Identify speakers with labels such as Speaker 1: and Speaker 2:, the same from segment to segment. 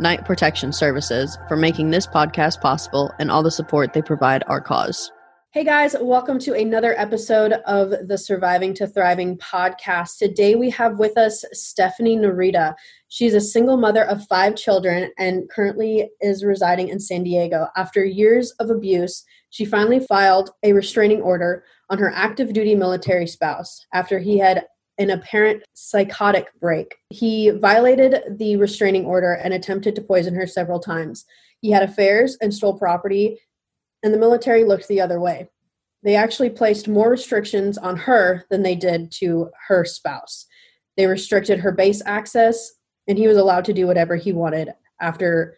Speaker 1: Knight Protection Services, for making this podcast possible and all the support they provide our cause. Hey guys, welcome to another episode of the Surviving to Thriving podcast. Today we have with us Stephanie Narita. She's a single mother of five children and currently is residing in San Diego. After years of abuse, she finally filed a restraining order on her active duty military spouse after he had an apparent psychotic break. He violated the restraining order and attempted to poison her several times. He had affairs and stole property, and the military looked the other way. They actually placed more restrictions on her than they did to her spouse. They restricted her base access, and he was allowed to do whatever he wanted after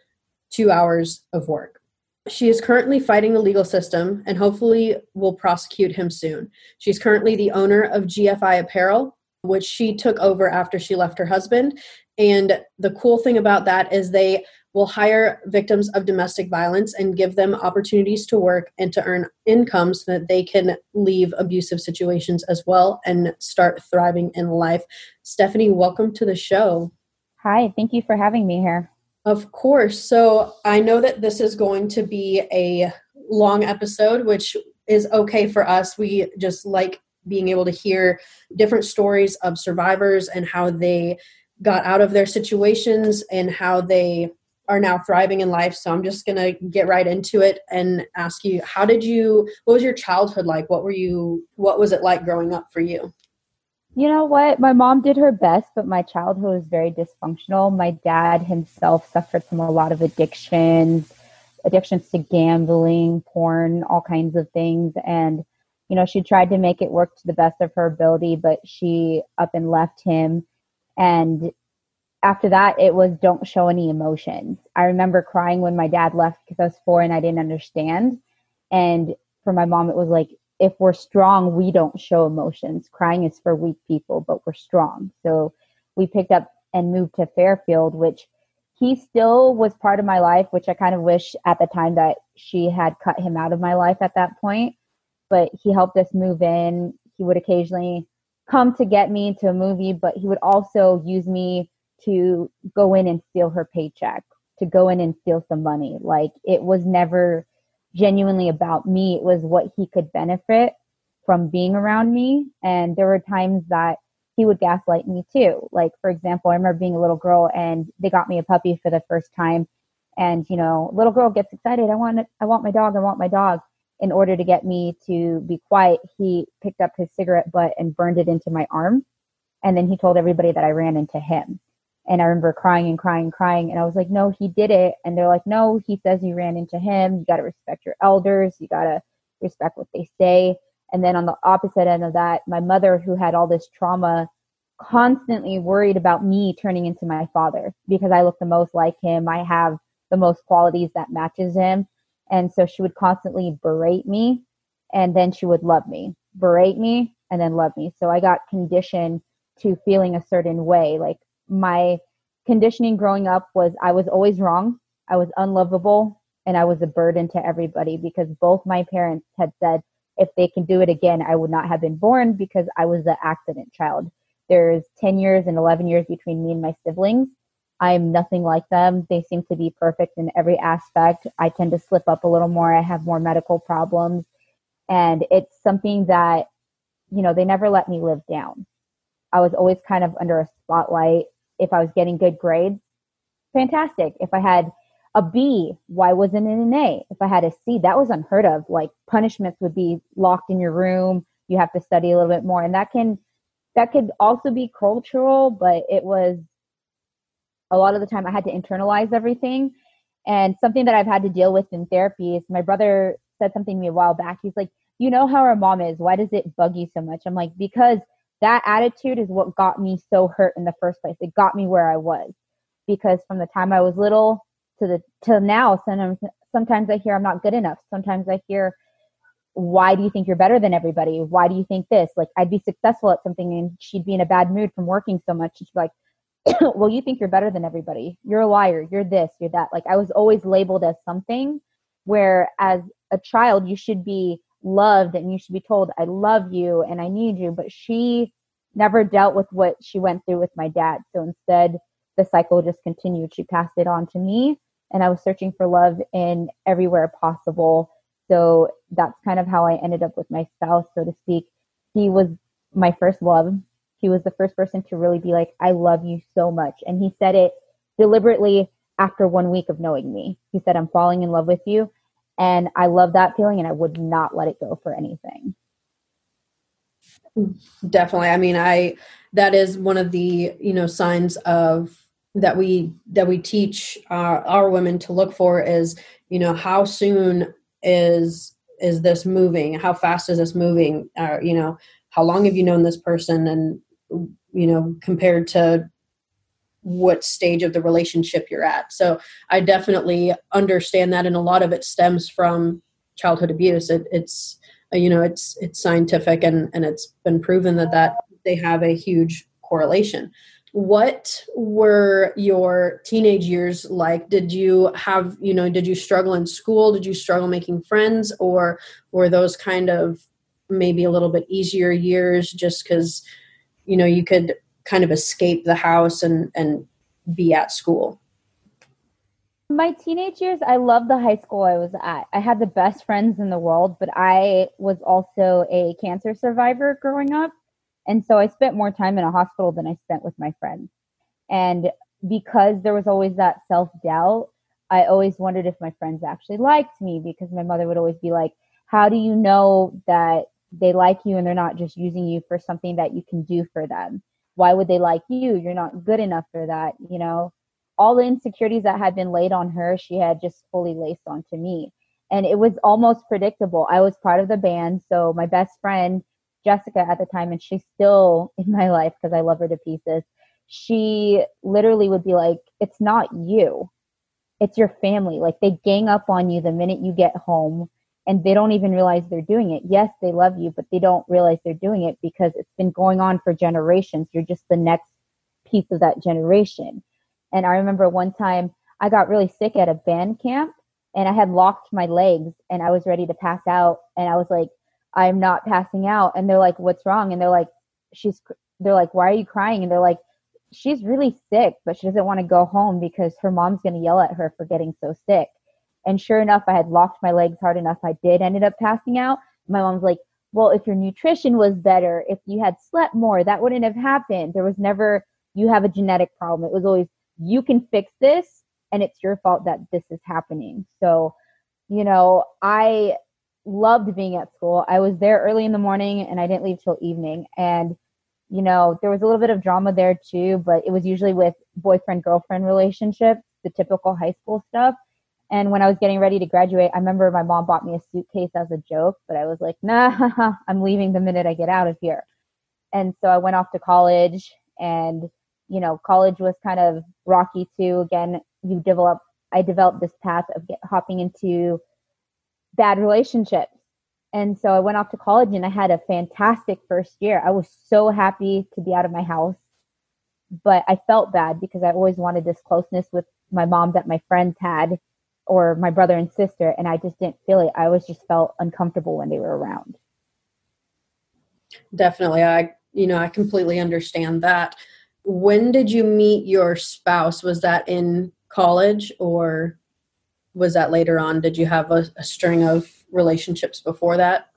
Speaker 1: two hours of work. She is currently fighting the legal system and hopefully will prosecute him soon. She's currently the owner of GFI Apparel, which she took over after she left her husband. And the cool thing about that is they will hire victims of domestic violence and give them opportunities to work and to earn income so that they can leave abusive situations as well and start thriving in life. Stephanie, welcome to the show.
Speaker 2: Hi, thank you for having me here.
Speaker 1: Of course. So I know that this is going to be a long episode, which is okay for us. We just like being able to hear different stories of survivors and how they got out of their situations and how they are now thriving in life. So I'm just going to get right into it and ask you how did you what was your childhood like? What were you what was it like growing up for you?
Speaker 2: You know what? My mom did her best, but my childhood was very dysfunctional. My dad himself suffered from a lot of addictions, addictions to gambling, porn, all kinds of things and you know, she tried to make it work to the best of her ability, but she up and left him. And after that, it was don't show any emotions. I remember crying when my dad left because I was four and I didn't understand. And for my mom, it was like, if we're strong, we don't show emotions. Crying is for weak people, but we're strong. So we picked up and moved to Fairfield, which he still was part of my life, which I kind of wish at the time that she had cut him out of my life at that point but he helped us move in. He would occasionally come to get me to a movie, but he would also use me to go in and steal her paycheck, to go in and steal some money. Like it was never genuinely about me, it was what he could benefit from being around me. And there were times that he would gaslight me too. Like, for example, I remember being a little girl and they got me a puppy for the first time. And, you know, little girl gets excited. I want, it. I want my dog. I want my dog in order to get me to be quiet, he picked up his cigarette butt and burned it into my arm. And then he told everybody that I ran into him. And I remember crying and crying and crying. And I was like, no, he did it. And they're like, no, he says you ran into him. You got to respect your elders. You got to respect what they say. And then on the opposite end of that, my mother, who had all this trauma, constantly worried about me turning into my father because I look the most like him. I have the most qualities that matches him. And so she would constantly berate me and then she would love me, berate me and then love me. So I got conditioned to feeling a certain way. Like my conditioning growing up was I was always wrong, I was unlovable, and I was a burden to everybody because both my parents had said if they can do it again, I would not have been born because I was the accident child. There's 10 years and 11 years between me and my siblings. I'm nothing like them. They seem to be perfect in every aspect. I tend to slip up a little more. I have more medical problems. And it's something that, you know, they never let me live down. I was always kind of under a spotlight. If I was getting good grades, fantastic. If I had a B, why wasn't it an A? If I had a C, that was unheard of. Like punishments would be locked in your room. You have to study a little bit more. And that can, that could also be cultural, but it was a lot of the time I had to internalize everything. And something that I've had to deal with in therapy is my brother said something to me a while back. He's like, You know how our mom is. Why does it bug you so much? I'm like, Because that attitude is what got me so hurt in the first place. It got me where I was. Because from the time I was little, to the till now sometimes sometimes i hear i'm not good enough sometimes i hear why do you think you're better than everybody why do you think this like i'd be successful at something and she'd be in a bad mood from working so much she'd be like well you think you're better than everybody. You're a liar. You're this you're that. Like i was always labeled as something where as a child you should be loved and you should be told i love you and i need you. But she never dealt with what she went through with my dad. So instead the cycle just continued. She passed it on to me and i was searching for love in everywhere possible. So that's kind of how i ended up with my spouse so to speak. He was my first love he was the first person to really be like i love you so much and he said it deliberately after one week of knowing me he said i'm falling in love with you and I love that feeling and I would not let it go for anything.
Speaker 1: Definitely. I mean, I that is one of the, you know, signs of that we that we teach our, our women to look for is, you know, how soon is is this moving? How fast is this moving? Uh, you know, how long have you known this person and you know, compared to what stage of the relationship you're at. So I definitely understand that, and a lot of it stems from childhood abuse. It, it's you know it's it's scientific and and it's been proven that that they have a huge correlation. What were your teenage years like? Did you have you know did you struggle in school? Did you struggle making friends, or were those kind of maybe a little bit easier years just because you know you could kind of escape the house and and be at school.
Speaker 2: My teenage years i loved the high school i was at. I had the best friends in the world but i was also a cancer survivor growing up. And so i spent more time in a hospital than i spent with my friends. And because there was always that self-doubt i always wondered if my friends actually liked me because my mother would always be like how do you know that they like you and they're not just using you for something that you can do for them. Why would they like you? You're not good enough for that you know? All the insecurities that had been laid on her she had just fully laced onto me. And it was almost predictable. I was part of the band so my best friend jessica at the time and she's still in my life because i love her to pieces she literally would be like it's not you. It's your family. Like they gang up on you the minute you get home and they don't even realize they're doing it. Yes, they love you, but they don't realize they're doing it because it's been going on for generations. You're just the next piece of that generation. And I remember one time I got really sick at a band camp and I had locked my legs and I was ready to pass out. And I was like, I'm not passing out. And they're like, what's wrong? And they're like, she's, they're like, why are you crying? And they're like, she's really sick, but she doesn't want to go home because her mom's going to yell at her for getting so sick. And sure enough, I had locked my legs hard enough. I did ended up passing out. My mom's like, well, if your nutrition was better, if you had slept more, that wouldn't have happened. There was never, you have a genetic problem. It was always, you can fix this and it's your fault that this is happening. So, you know, I loved being at school. I was there early in the morning and I didn't leave till evening. And, you know, there was a little bit of drama there too, but it was usually with boyfriend girlfriend relationships, the typical high school stuff. And when I was getting ready to graduate, I remember my mom bought me a suitcase as a joke, but I was like, nah, I'm leaving the minute I get out of here. And so I went off to college and, you know, college was kind of rocky too. Again, you develop, I developed this path of get, hopping into bad relationships. And so I went off to college and I had a fantastic first year. I was so happy to be out of my house, but I felt bad because I always wanted this closeness with my mom that my friends had or my brother and sister and i just didn't feel it. I always just felt uncomfortable when they were around.
Speaker 1: Definitely. I you know i completely understand that. When did you meet your spouse? Was that in college or was that later on? Did you have a, a string of relationships before that?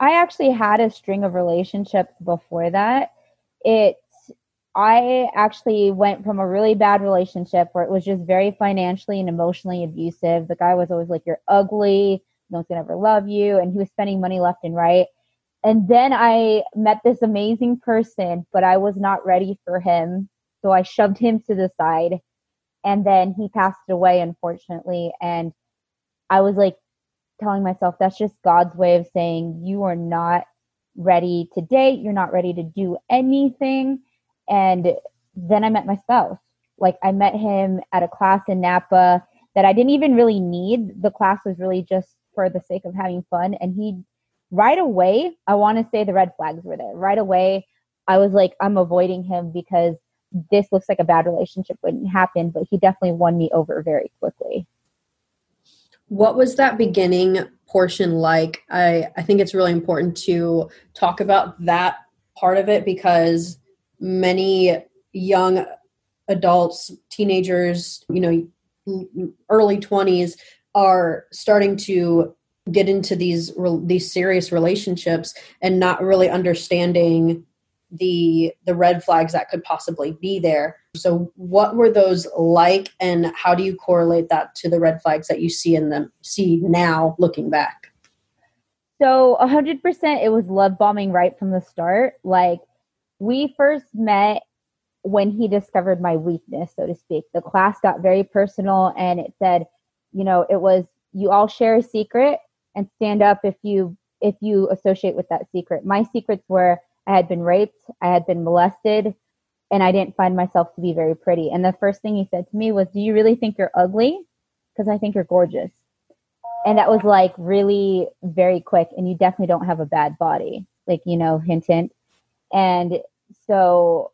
Speaker 2: I actually had a string of relationships before that. It I actually went from a really bad relationship where it was just very financially and emotionally abusive. The guy was always like, You're ugly, no one's gonna ever love you, and he was spending money left and right. And then I met this amazing person, but I was not ready for him. So I shoved him to the side. And then he passed away, unfortunately. And I was like telling myself, that's just God's way of saying, you are not ready to date. You're not ready to do anything and then I met my spouse. Like I met him at a class in Napa that I didn't even really need. The class was really just for the sake of having fun. And he, right away, I want to say the red flags were there. Right away, I was like, I'm avoiding him because this looks like a bad relationship wouldn't happen. But he definitely won me over very quickly.
Speaker 1: What was that beginning portion like? I, I think it's really important to talk about that part of it because many young adults, teenagers, you know, early 20s are starting to get into these these serious relationships and not really understanding the the red flags that could possibly be there. So what were those like and how do you correlate that to the red flags that you see in them see now looking back?
Speaker 2: So 100% it was love bombing right from the start. Like we first met when he discovered my weakness so to speak the class got very personal and it said you know it was you all share a secret and stand up if you if you associate with that secret my secrets were I had been raped, I had been molested, and I didn't find myself to be very pretty. And the first thing he said to me was, Do you really think you're ugly? Because I think you're gorgeous. And that was like really very quick. And you definitely don't have a bad body, like, you know, hint, hint. And so,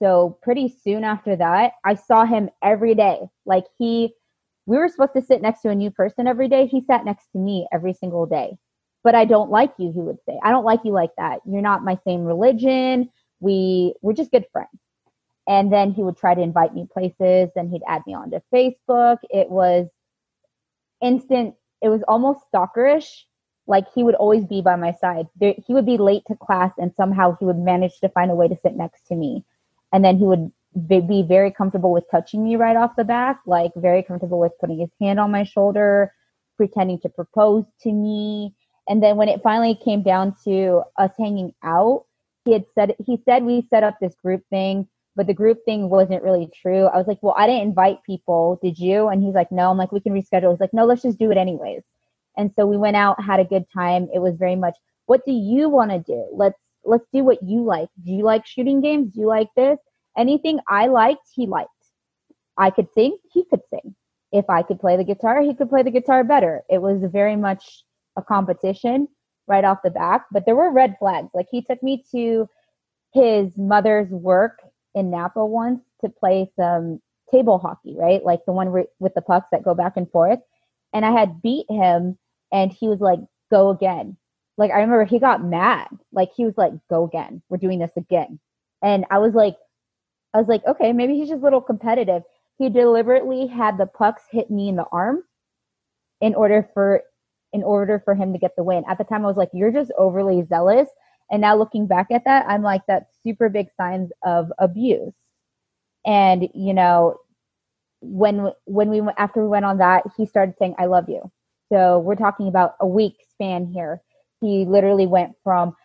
Speaker 2: so pretty soon after that, I saw him every day. Like, he, we were supposed to sit next to a new person every day. He sat next to me every single day but I don't like you, he would say. I don't like you like that. You're not my same religion. We we're just good friends. And then he would try to invite me places, and he'd add me onto Facebook. It was instant, it was almost stalkerish. Like he would always be by my side. There, he would be late to class, and somehow he would manage to find a way to sit next to me. And then he would be very comfortable with touching me right off the back, like very comfortable with putting his hand on my shoulder, pretending to propose to me and then when it finally came down to us hanging out, he had said he said we set up this group thing, but the group thing wasn't really true. I was like, "Well, I didn't invite people. Did you?" And he's like, "No." I'm like, "We can reschedule." He's like, "No, let's just do it anyways." And so we went out, had a good time. It was very much, "What do you want to do? Let's let's do what you like. Do you like shooting games? Do you like this? Anything I liked, he liked. I could sing, he could sing. If I could play the guitar, he could play the guitar better. It was very much a competition right off the back, but there were red flags. Like he took me to his mother's work in Napa once to play some table hockey, right? Like the one with the pucks that go back and forth. And I had beat him and he was like, go again. Like I remember he got mad. Like he was like, go again. We're doing this again. And I was like, I was like, okay, maybe he's just a little competitive. He deliberately had the pucks hit me in the arm in order for in order for him to get the win. At the time, I was like, you're just overly zealous. And now looking back at that, I'm like, that's super big signs of abuse. And, you know, when when we after we went on that, he started saying, I love you. So we're talking about a week span here. He literally went from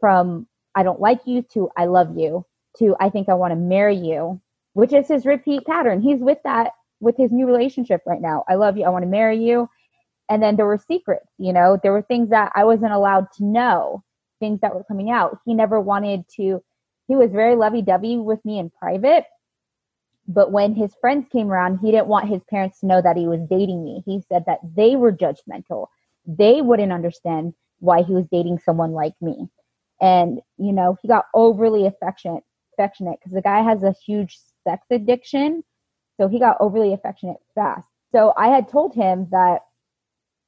Speaker 2: from I don't like you to I love you to I think I want to marry you, which is his repeat pattern. He's with that with his new relationship right now. I love you. I want to marry you and then there were secrets you know there were things that i wasn't allowed to know things that were coming out he never wanted to he was very lovey-dovey with me in private but when his friends came around he didn't want his parents to know that he was dating me he said that they were judgmental they wouldn't understand why he was dating someone like me and you know he got overly affectionate affectionate because the guy has a huge sex addiction so he got overly affectionate fast so i had told him that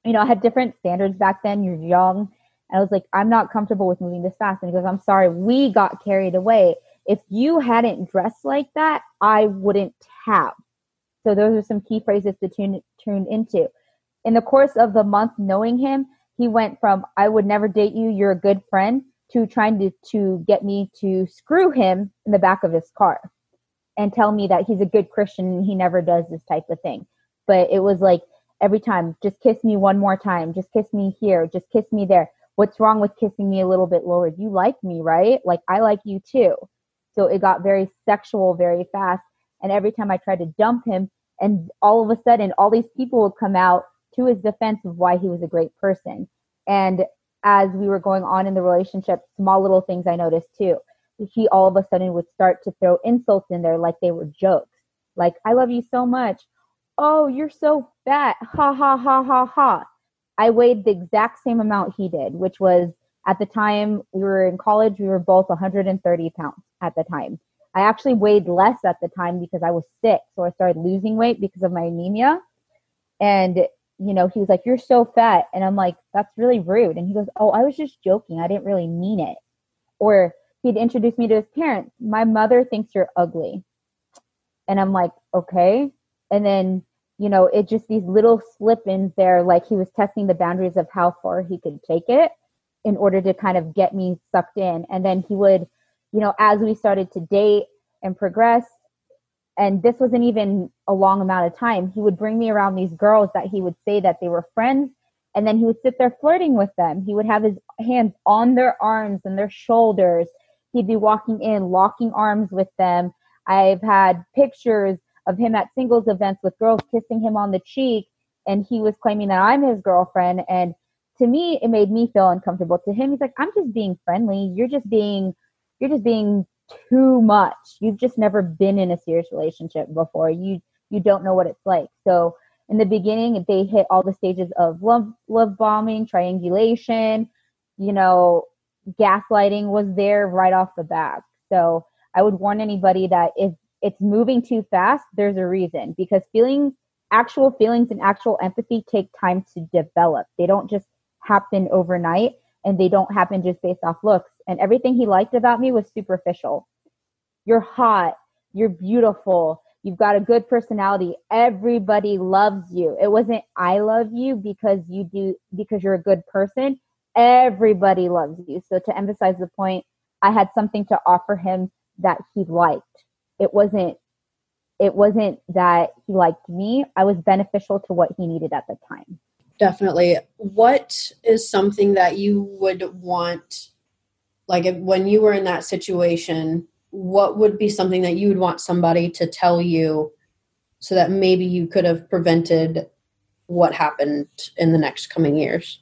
Speaker 2: you know, I had different standards back then. You're young. And I was like, I'm not comfortable with moving this fast. And he goes, I'm sorry, we got carried away. If you hadn't dressed like that, I wouldn't have. So those are some key phrases to tune tune into. In the course of the month knowing him, he went from I would never date you, you're a good friend, to trying to, to get me to screw him in the back of his car and tell me that he's a good Christian and he never does this type of thing. But it was like every time just kiss me one more time just kiss me here just kiss me there what's wrong with kissing me a little bit lower you like me right like i like you too so it got very sexual very fast. And every time i tried to dump him and all of a sudden all these people would come out to his defense of why he was a great person. And as we were going on in the relationship small little things i noticed too. He all of a sudden would start to throw insults in there like they were jokes. Like i love you so much. Oh, you're so fat. Ha ha ha ha ha. I weighed the exact same amount he did, which was at the time we were in college, we were both 130 pounds at the time. I actually weighed less at the time because I was sick. So I started losing weight because of my anemia. And, you know, he was like, You're so fat. And I'm like, That's really rude. And he goes, Oh, I was just joking. I didn't really mean it. Or he'd introduce me to his parents. My mother thinks you're ugly. And I'm like, Okay. And then, you know, it just these little slip ins there, like he was testing the boundaries of how far he could take it in order to kind of get me sucked in. And then he would, you know, as we started to date and progress, and this wasn't even a long amount of time, he would bring me around these girls that he would say that they were friends. And then he would sit there flirting with them. He would have his hands on their arms and their shoulders. He'd be walking in, locking arms with them. I've had pictures of him at singles events with girls kissing him on the cheek. And he was claiming that I'm his girlfriend. And to me, it made me feel uncomfortable. To him, he's like, I'm just being friendly. You're just being, you're just being too much. You've just never been in a serious relationship before. You you don't know what it's like. So in the beginning, they hit all the stages of love love bombing, triangulation. You know, gaslighting was there right off the bat. So I would warn anybody that if it's moving too fast, there's a reason because feeling actual feelings and actual empathy take time to develop. They don't just happen overnight and they don't happen just based off looks. And everything he liked about me was superficial. You're hot, you're beautiful, you've got a good personality. Everybody loves you. It wasn't I love you because you do because you're a good person. Everybody loves you. So to emphasize the point, I had something to offer him that he liked. It wasn't it wasn't that he liked me. I was beneficial to what he needed at the time.
Speaker 1: Definitely. What is something that you would want, like if, when you were in that situation, what would be something that you would want somebody to tell you so that maybe you could have prevented what happened in the next coming years?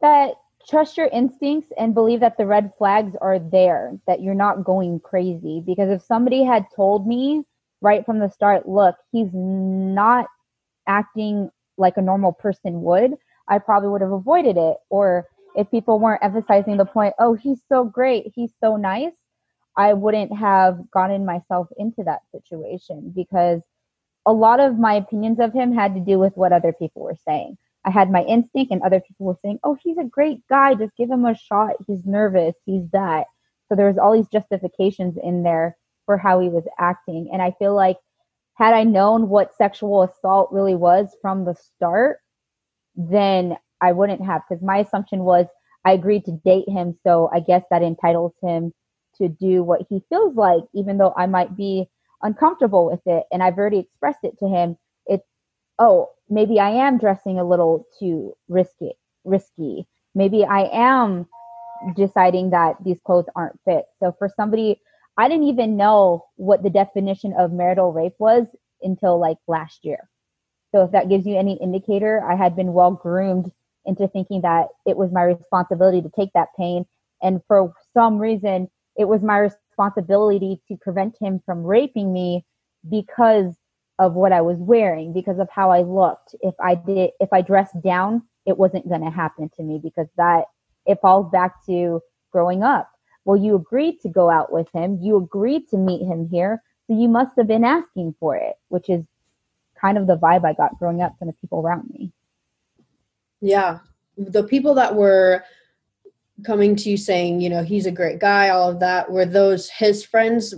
Speaker 2: That trust your instincts and believe that the red flags are there, that you're not going crazy. Because if somebody had told me right from the start, look, he's not acting like a normal person would, I probably would have avoided it. Or if people weren't emphasizing the point, oh, he's so great, he's so nice, I wouldn't have gotten myself into that situation because a lot of my opinions of him had to do with what other people were saying. I had my instinct, and other people were saying, oh, he's a great guy, just give him a shot. He's nervous, he's that. So there was all these justifications in there for how he was acting. And I feel like had I known what sexual assault really was from the start, then I wouldn't have, because my assumption was I agreed to date him. So I guess that entitles him to do what he feels like, even though I might be uncomfortable with it. And I've already expressed it to him. It's, oh, maybe I am dressing a little too risky, risky. Maybe I am deciding that these clothes aren't fit. So for somebody I didn't even know what the definition of marital rape was until like last year. So if that gives you any indicator, I had been well groomed into thinking that it was my responsibility to take that pain. And for some reason, it was my responsibility to prevent him from raping me because of what I was wearing, because of how I looked. If I did, if I dressed down, it wasn't going to happen to me because that it falls back to growing up well, you agreed to go out with him. You agreed to meet him here. So you must have been asking for it, which is kind of the vibe I got growing up from the people around me.
Speaker 1: Yeah. The people that were coming to you saying, you know, he's a great guy, all of that, were those his friends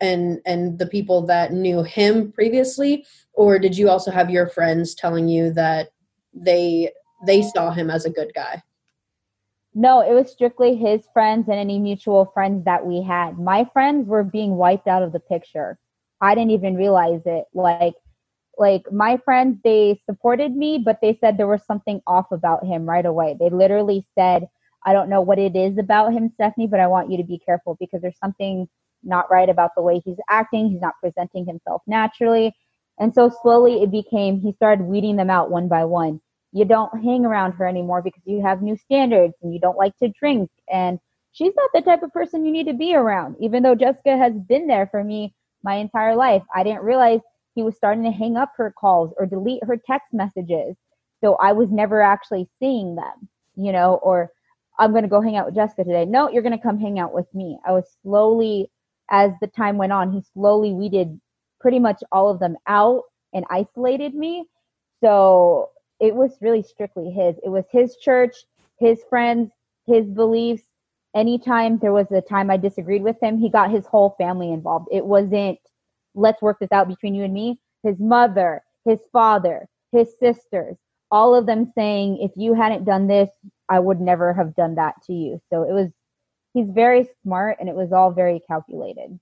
Speaker 1: and and the people that knew him previously or did you also have your friends telling you that they they saw him as a good guy?
Speaker 2: No, it was strictly his friends and any mutual friends that we had. My friends were being wiped out of the picture. I didn't even realize it. Like like my friends they supported me, but they said there was something off about him right away. They literally said, "I don't know what it is about him, Stephanie, but I want you to be careful because there's something not right about the way he's acting. He's not presenting himself naturally." And so slowly it became he started weeding them out one by one you don't hang around her anymore because you have new standards and you don't like to drink and she's not the type of person you need to be around even though jessica has been there for me my entire life i didn't realize he was starting to hang up her calls or delete her text messages. So I was never actually seeing them, you know, or I'm going to go hang out with Jessica today. No, you're going to come hang out with me. I was slowly, as the time went on, he slowly weeded pretty much all of them out and isolated me. So it was really strictly his. It was his church, his friends, his beliefs. Anytime there was a time I disagreed with him, he got his whole family involved. It wasn't, let's work this out between you and me. His mother, his father, his sisters, all of them saying, if you hadn't done this, I would never have done that to you. So it was, he's very smart and it was all very calculated.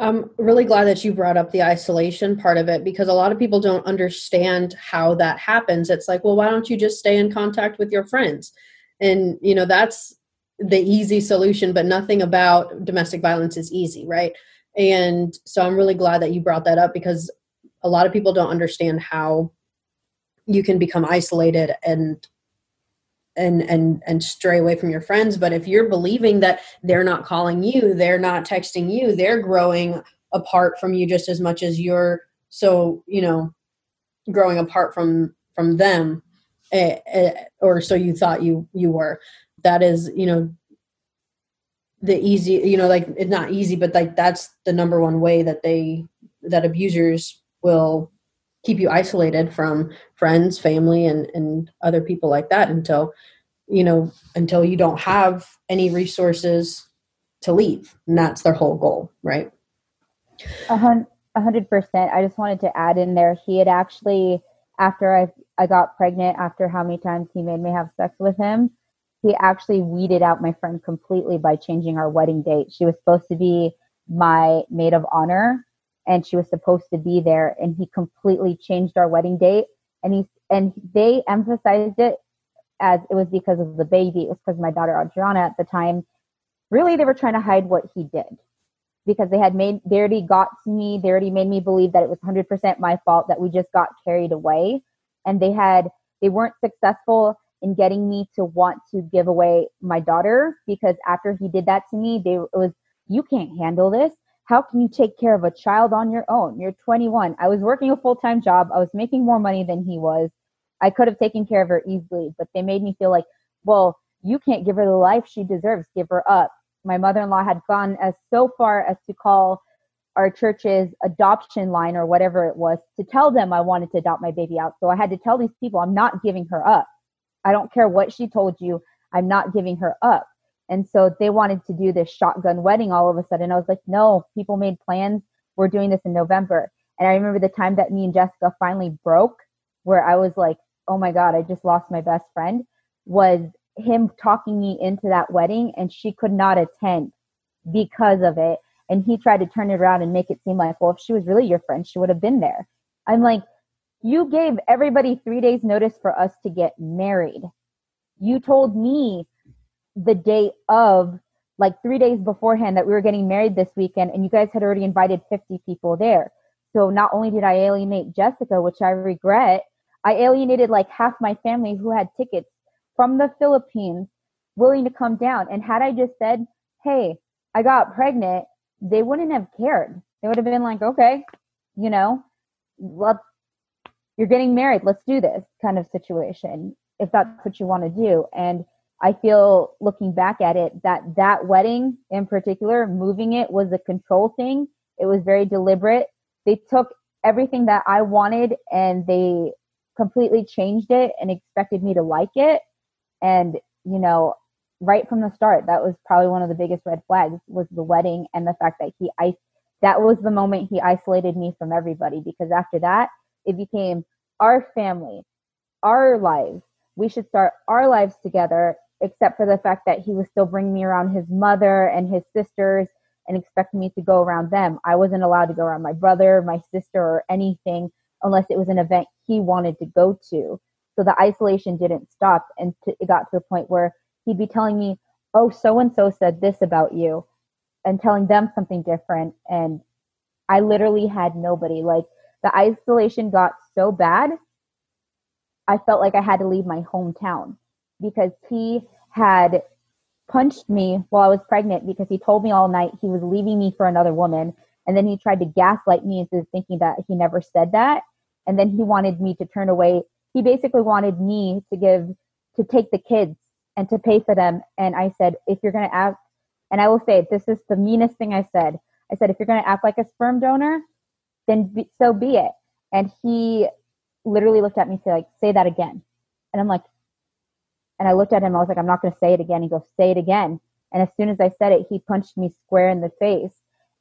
Speaker 1: I'm really glad that you brought up the isolation part of it because a lot of people don't understand how that happens. It's like, well, why don't you just stay in contact with your friends? And, you know, that's the easy solution, but nothing about domestic violence is easy, right? And so I'm really glad that you brought that up because a lot of people don't understand how you can become isolated and and and and stray away from your friends. But if you're believing that they're not calling you they're not texting you they're growing apart from you just as much as you're so you know growing apart from from them eh, eh, or so you thought you you were. That is you know the easy you know like it's not easy but like that's the number one way that they that abusers will keep you isolated from friends, family, and and other people like that until you know until you don't have any resources to leave, and that's their whole goal, right?
Speaker 2: A hundred percent. I just wanted to add in there. He had actually after I I got pregnant, after how many times he made me have sex with him, he actually weeded out my friend completely by changing our wedding date. She was supposed to be my maid of honor and she was supposed to be there and he completely changed our wedding date. And he and they emphasized it as it was because of the baby. It was because my daughter adriana at the time. Really they were trying to hide what he did because they had made they already got to me. They already made me believe that it was 100% my fault that we just got carried away. And they had they weren't successful in getting me to want to give away my daughter because after he did that to me they it was you can't handle this how can you take care of a child on your own? You're 21. I was working a full time job. I was making more money than he was. I could have taken care of her easily, but they made me feel like, well, you can't give her the life she deserves. Give her up. My mother in law had gone as so far as to call our church's adoption line or whatever it was to tell them I wanted to adopt my baby out. So I had to tell these people I'm not giving her up. I don't care what she told you. I'm not giving her up. And so they wanted to do this shotgun wedding all of a sudden. I was like, no, people made plans. We're doing this in November. And I remember the time that me and Jessica finally broke, where I was like, oh my God, I just lost my best friend, was him talking me into that wedding and she could not attend because of it. And he tried to turn it around and make it seem like, well, if she was really your friend, she would have been there. I'm like, you gave everybody three days notice for us to get married. You told me the day of like three days beforehand that we were getting married this weekend and you guys had already invited 50 people there. So not only did i alienate jessica which i regret i alienated like half my family who had tickets from the philippines willing to come down. And had i just said hey i got pregnant they wouldn't have cared. They would have been like okay you know let's you're getting married let's do this kind of situation if that's what you want to do and I feel looking back at it that that wedding in particular, moving it was a control thing. It was very deliberate. They took everything that I wanted and they completely changed it and expected me to like it. And, you know, right from the start, that was probably one of the biggest red flags was the wedding and the fact that he I that was the moment he isolated me from everybody because after that, it became our family, our lives. We should start our lives together except for the fact that he was still bringing me around his mother and his sisters and expecting me to go around them. I wasn't allowed to go around my brother, my sister, or anything unless it was an event he wanted to go to. So the isolation didn't stop. And to, it got to the point where he'd be telling me, oh, so and so said this about you, and telling them something different. And I literally had nobody. Like the isolation got so bad, I felt like I had to leave my hometown because he had punched me while I was pregnant because he told me all night he was leaving me for another woman And then he tried to gaslight me into thinking that he never said that. And then he wanted me to turn away. He basically wanted me to give, to take the kids and to pay for them. And I said, if you're going to act, and I will say, this is the meanest thing I said. I said, if you're going to act like a sperm donor, then be, so be it. And he literally looked at me and said, like, say that again. And I'm like, and I looked at him. I was like, I'm not going to say it again. He goes, say it again. And as soon as I said it, he punched me square in the face.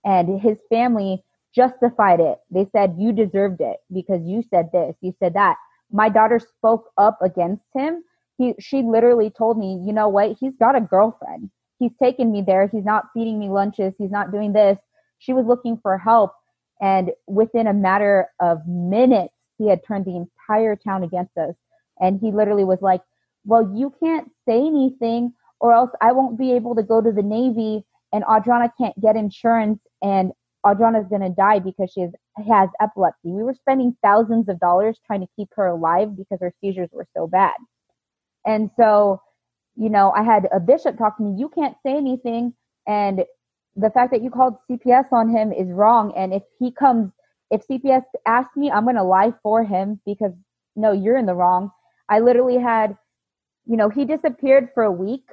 Speaker 2: And his family justified it. They said, You deserved it because you said this, you said that. My daughter spoke up against him. He, she literally told me, You know what? He's got a girlfriend. He's taking me there. He's not feeding me lunches. He's not doing this. She was looking for help. And within a matter of minutes, he had turned the entire town against us. And he literally was like, Well, you can't say anything or else I won't be able to go to the Navy and Adriana can't get insurance and Adriana's going to die because she has, has epilepsy. We were spending thousands of dollars trying to keep her alive because her seizures were so bad. And so, you know, I had a bishop talk to me, you can't say anything. And the fact that you called CPS on him is wrong. And if he comes, if CPS asks me, I'm going to lie for him because no, you're in the wrong. I literally had, you know, he disappeared for a week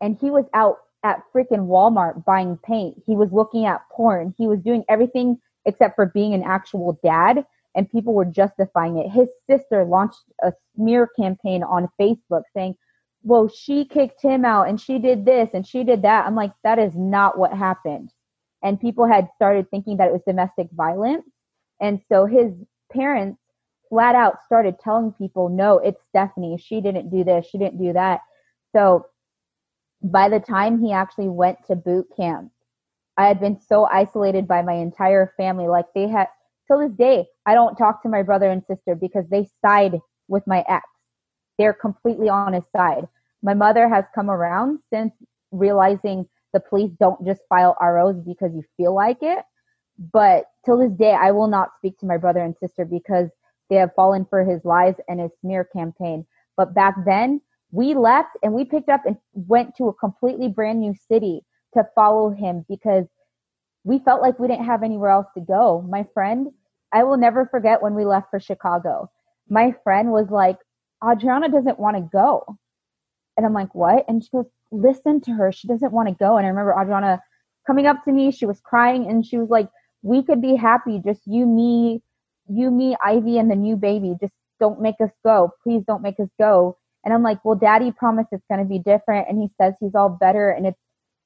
Speaker 2: and he was out at freaking Walmart buying paint. He was looking at porn. He was doing everything except for being an actual dad, and people were justifying it. His sister launched a smear campaign on Facebook saying, well, she kicked him out and she did this and she did that. I'm like, that is not what happened. And people had started thinking that it was domestic violence. And so his parents flat out started telling people, no, it's Stephanie. She didn't do this. She didn't do that. So by the time he actually went to boot camp, I had been so isolated by my entire family. Like they had, till this day, I don't talk to my brother and sister because they side with my ex. They're completely on his side. My mother has come around since realizing the police don't just file ROs because you feel like it. But till this day, I will not speak to my brother and sister because they have fallen for his lies and his smear campaign. But back then, we left and we picked up and went to a completely brand new city to follow him because we felt like we didn't have anywhere else to go. My friend, I will never forget when we left for Chicago. My friend was like, Adriana doesn't want to go. And I'm like, what? And she goes, listen to her. She doesn't want to go. And I remember Adriana coming up to me. She was crying and she was like, we could be happy. Just you, me, you, me, Ivy, and the new baby. Just don't make us go. Please don't make us go. And I'm like, well, daddy promised it's going to be different. And he says he's all better and it's,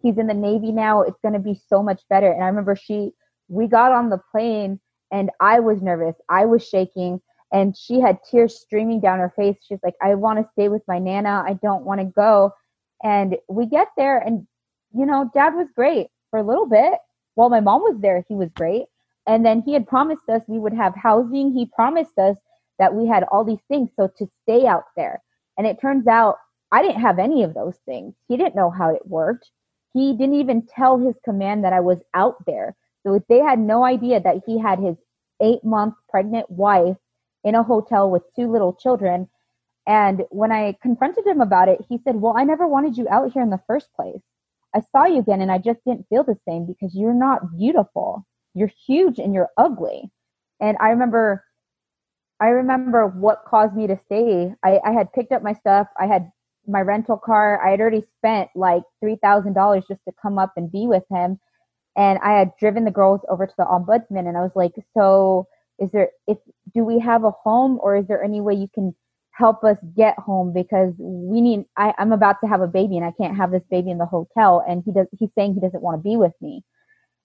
Speaker 2: he's in the Navy now. It's going to be so much better. And I remember she, we got on the plane and I was nervous. I was shaking and she had tears streaming down her face. She's like, I want to stay with my Nana. I don't want to go. And we get there and, you know, dad was great for a little bit. While my mom was there, he was great. And then he had promised us we would have housing. He promised us that we had all these things. So to stay out there, and it turns out I didn't have any of those things. He didn't know how it worked. He didn't even tell his command that I was out there. So they had no idea that he had his eight month pregnant wife in a hotel with two little children. And when I confronted him about it, he said, Well, I never wanted you out here in the first place. I saw you again and I just didn't feel the same because you're not beautiful. You're huge and you're ugly. And I remember I remember what caused me to stay. I, I had picked up my stuff. I had my rental car. I had already spent like three thousand dollars just to come up and be with him. And I had driven the girls over to the ombudsman and I was like, so is there if do we have a home or is there any way you can help us get home because we need I, I'm about to have a baby and I can't have this baby in the hotel and he does he's saying he doesn't want to be with me.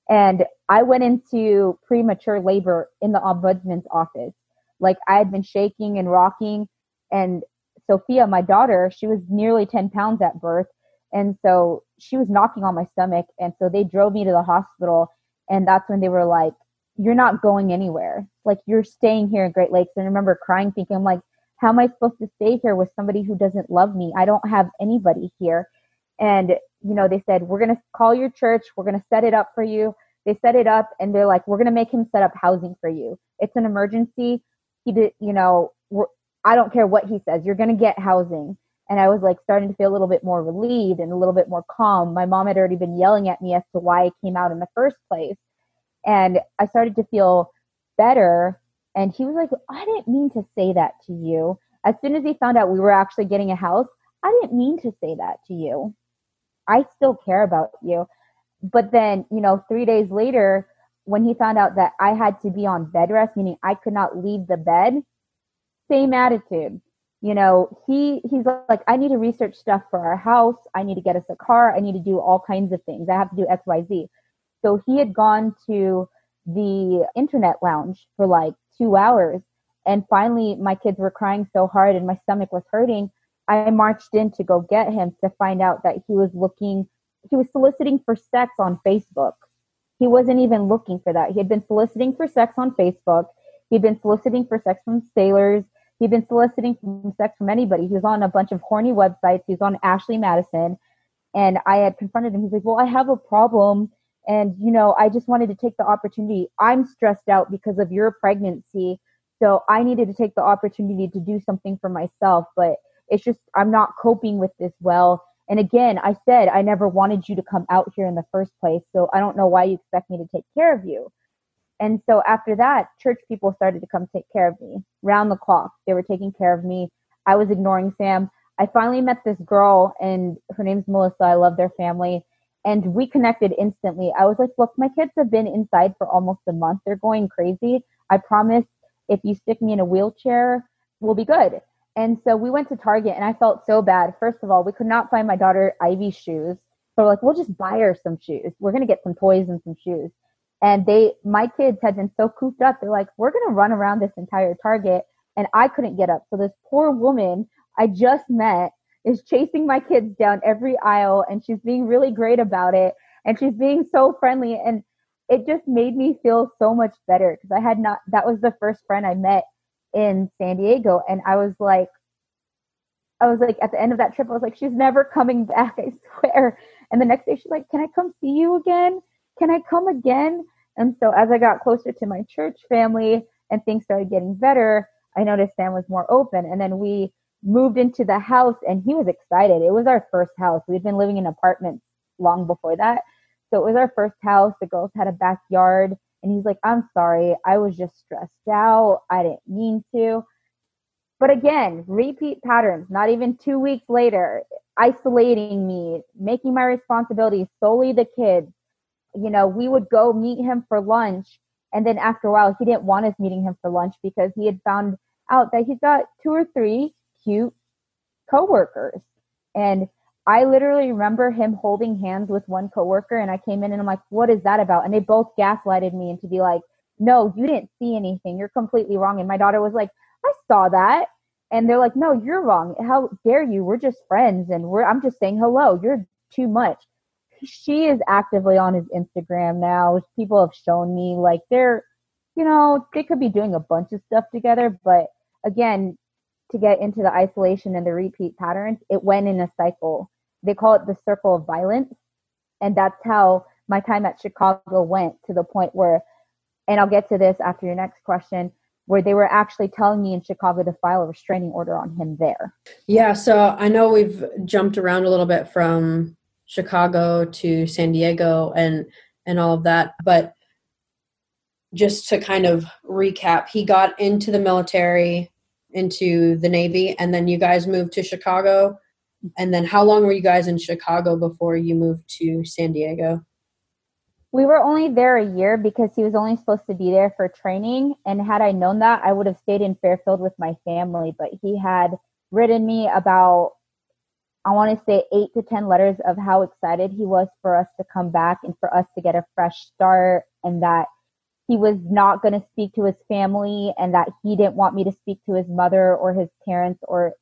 Speaker 2: And I went into premature labor in the ombudsman's office like I had been shaking and rocking. And Sophia, my daughter, she was nearly 10 pounds at birth. And so she was knocking on my stomach. And so they drove me to the hospital. And that's when they were like, You're not going anywhere. Like, you're staying here in Great Lakes. And I remember crying, thinking, I'm like, How am I supposed to stay here with somebody who doesn't love me? I don't have anybody here. And, you know, they said, We're going to call your church. We're going to set it up for you. They set it up and they're like, We're going to make him set up housing for you. It's an emergency he did, you know, I don't care what he says, you're going to get housing. And I was like starting to feel a little bit more relieved and a little bit more calm. My mom had already been yelling at me as to why I came out in the first place. And I started to feel better. And he was like, I didn't mean to say that to you. As soon as he found out we were actually getting a house, I didn't mean to say that to you. I still care about you. But then, you know, three days later, when he found out that I had to be on bed rest, meaning I could not leave the bed, same attitude. You know, he he's like, I need to research stuff for our house. I need to get us a car. I need to do all kinds of things. I have to do X, Y, Z. So he had gone to the internet lounge for like two hours. And finally, my kids were crying so hard and my stomach was hurting. I marched in to go get him to find out that he was looking, he was soliciting for sex on Facebook. He wasn't even looking for that. He had been soliciting for sex on Facebook. He'd been soliciting for sex from sailors. He'd been soliciting for sex from anybody. He was on a bunch of horny websites. He was on Ashley Madison. And I had confronted him. He's like, Well, I have a problem and, you know, I just wanted to take the opportunity. I'm stressed out because of your pregnancy. So I needed to take the opportunity to do something for myself. But it's just, I'm not coping with this well. And again, I said, I never wanted you to come out here in the first place. So I don't know why you expect me to take care of you. And so after that, church people started to come take care of me round the clock. They were taking care of me. I was ignoring Sam. I finally met this girl, and her name's Melissa. I love their family and we connected instantly. I was like, look, my kids have been inside for almost a month. They're going crazy. I promise if you stick me in a wheelchair, we'll be good. And so we went to Target and I felt so bad. First of all, we could not find my daughter Ivy's shoes. So we're like, we'll just buy her some shoes. We're gonna get some toys and some shoes. And they my kids had been so cooped up, they're like, we're gonna run around this entire Target and I couldn't get up. So this poor woman I just met is chasing my kids down every aisle and she's being really great about it and she's being so friendly and it just made me feel so much better because I had not that was the first friend I met in San Diego and I was like I was like at the end of that trip I was like she's never coming back I swear. And the next day she's like can I come see you again? Can I come again? And so as I got closer to my church family and things started getting better I noticed Sam was more open and then we moved into the house and he was excited. It was our first house. We'd been living in apartments long before that. So it was our first house. The girls had a backyard. And he's like, I'm sorry. I was just stressed out. I didn't mean to. But again, repeat patterns, not even two weeks later, isolating me, making my responsibilities solely the kids. You know, we would go meet him for lunch. And then after a while, he didn't want us meeting him for lunch because he had found out that he's got two or three cute coworkers. And I literally remember him holding hands with one coworker and I came in and I'm like, what is that about? And they both gaslighted me into be like, no, you didn't see anything. You're completely wrong. And my daughter was like, I saw that. And they're like, no, you're wrong. How dare you? We're just friends and we're I'm just saying hello. You're too much. She is actively on his Instagram now. People have shown me like they're, you know, they could be doing a bunch of stuff together, but again, to get into the isolation and the repeat patterns, it went in a cycle. They call it the circle of violence. And that's how my time at Chicago went to the point where, and I'll get to this after your next question, where they were actually telling me in Chicago to file a restraining order on him there.
Speaker 1: Yeah, so I know we've jumped around a little bit from Chicago to San Diego and and all of that, but just to kind of recap, he got into the military into the Navy, and then you guys moved to Chicago. And then how long were you guys in Chicago before you moved to San Diego?
Speaker 2: We were only there a year because he was only supposed to be there for training. And had I known that, I would have stayed in Fairfield with my family. But he had written me about, I want to say, eight to 10 letters of how excited he was for us to come back and for us to get a fresh start and that he was not going to speak to his family and that he didn't want me to speak to his mother or his parents or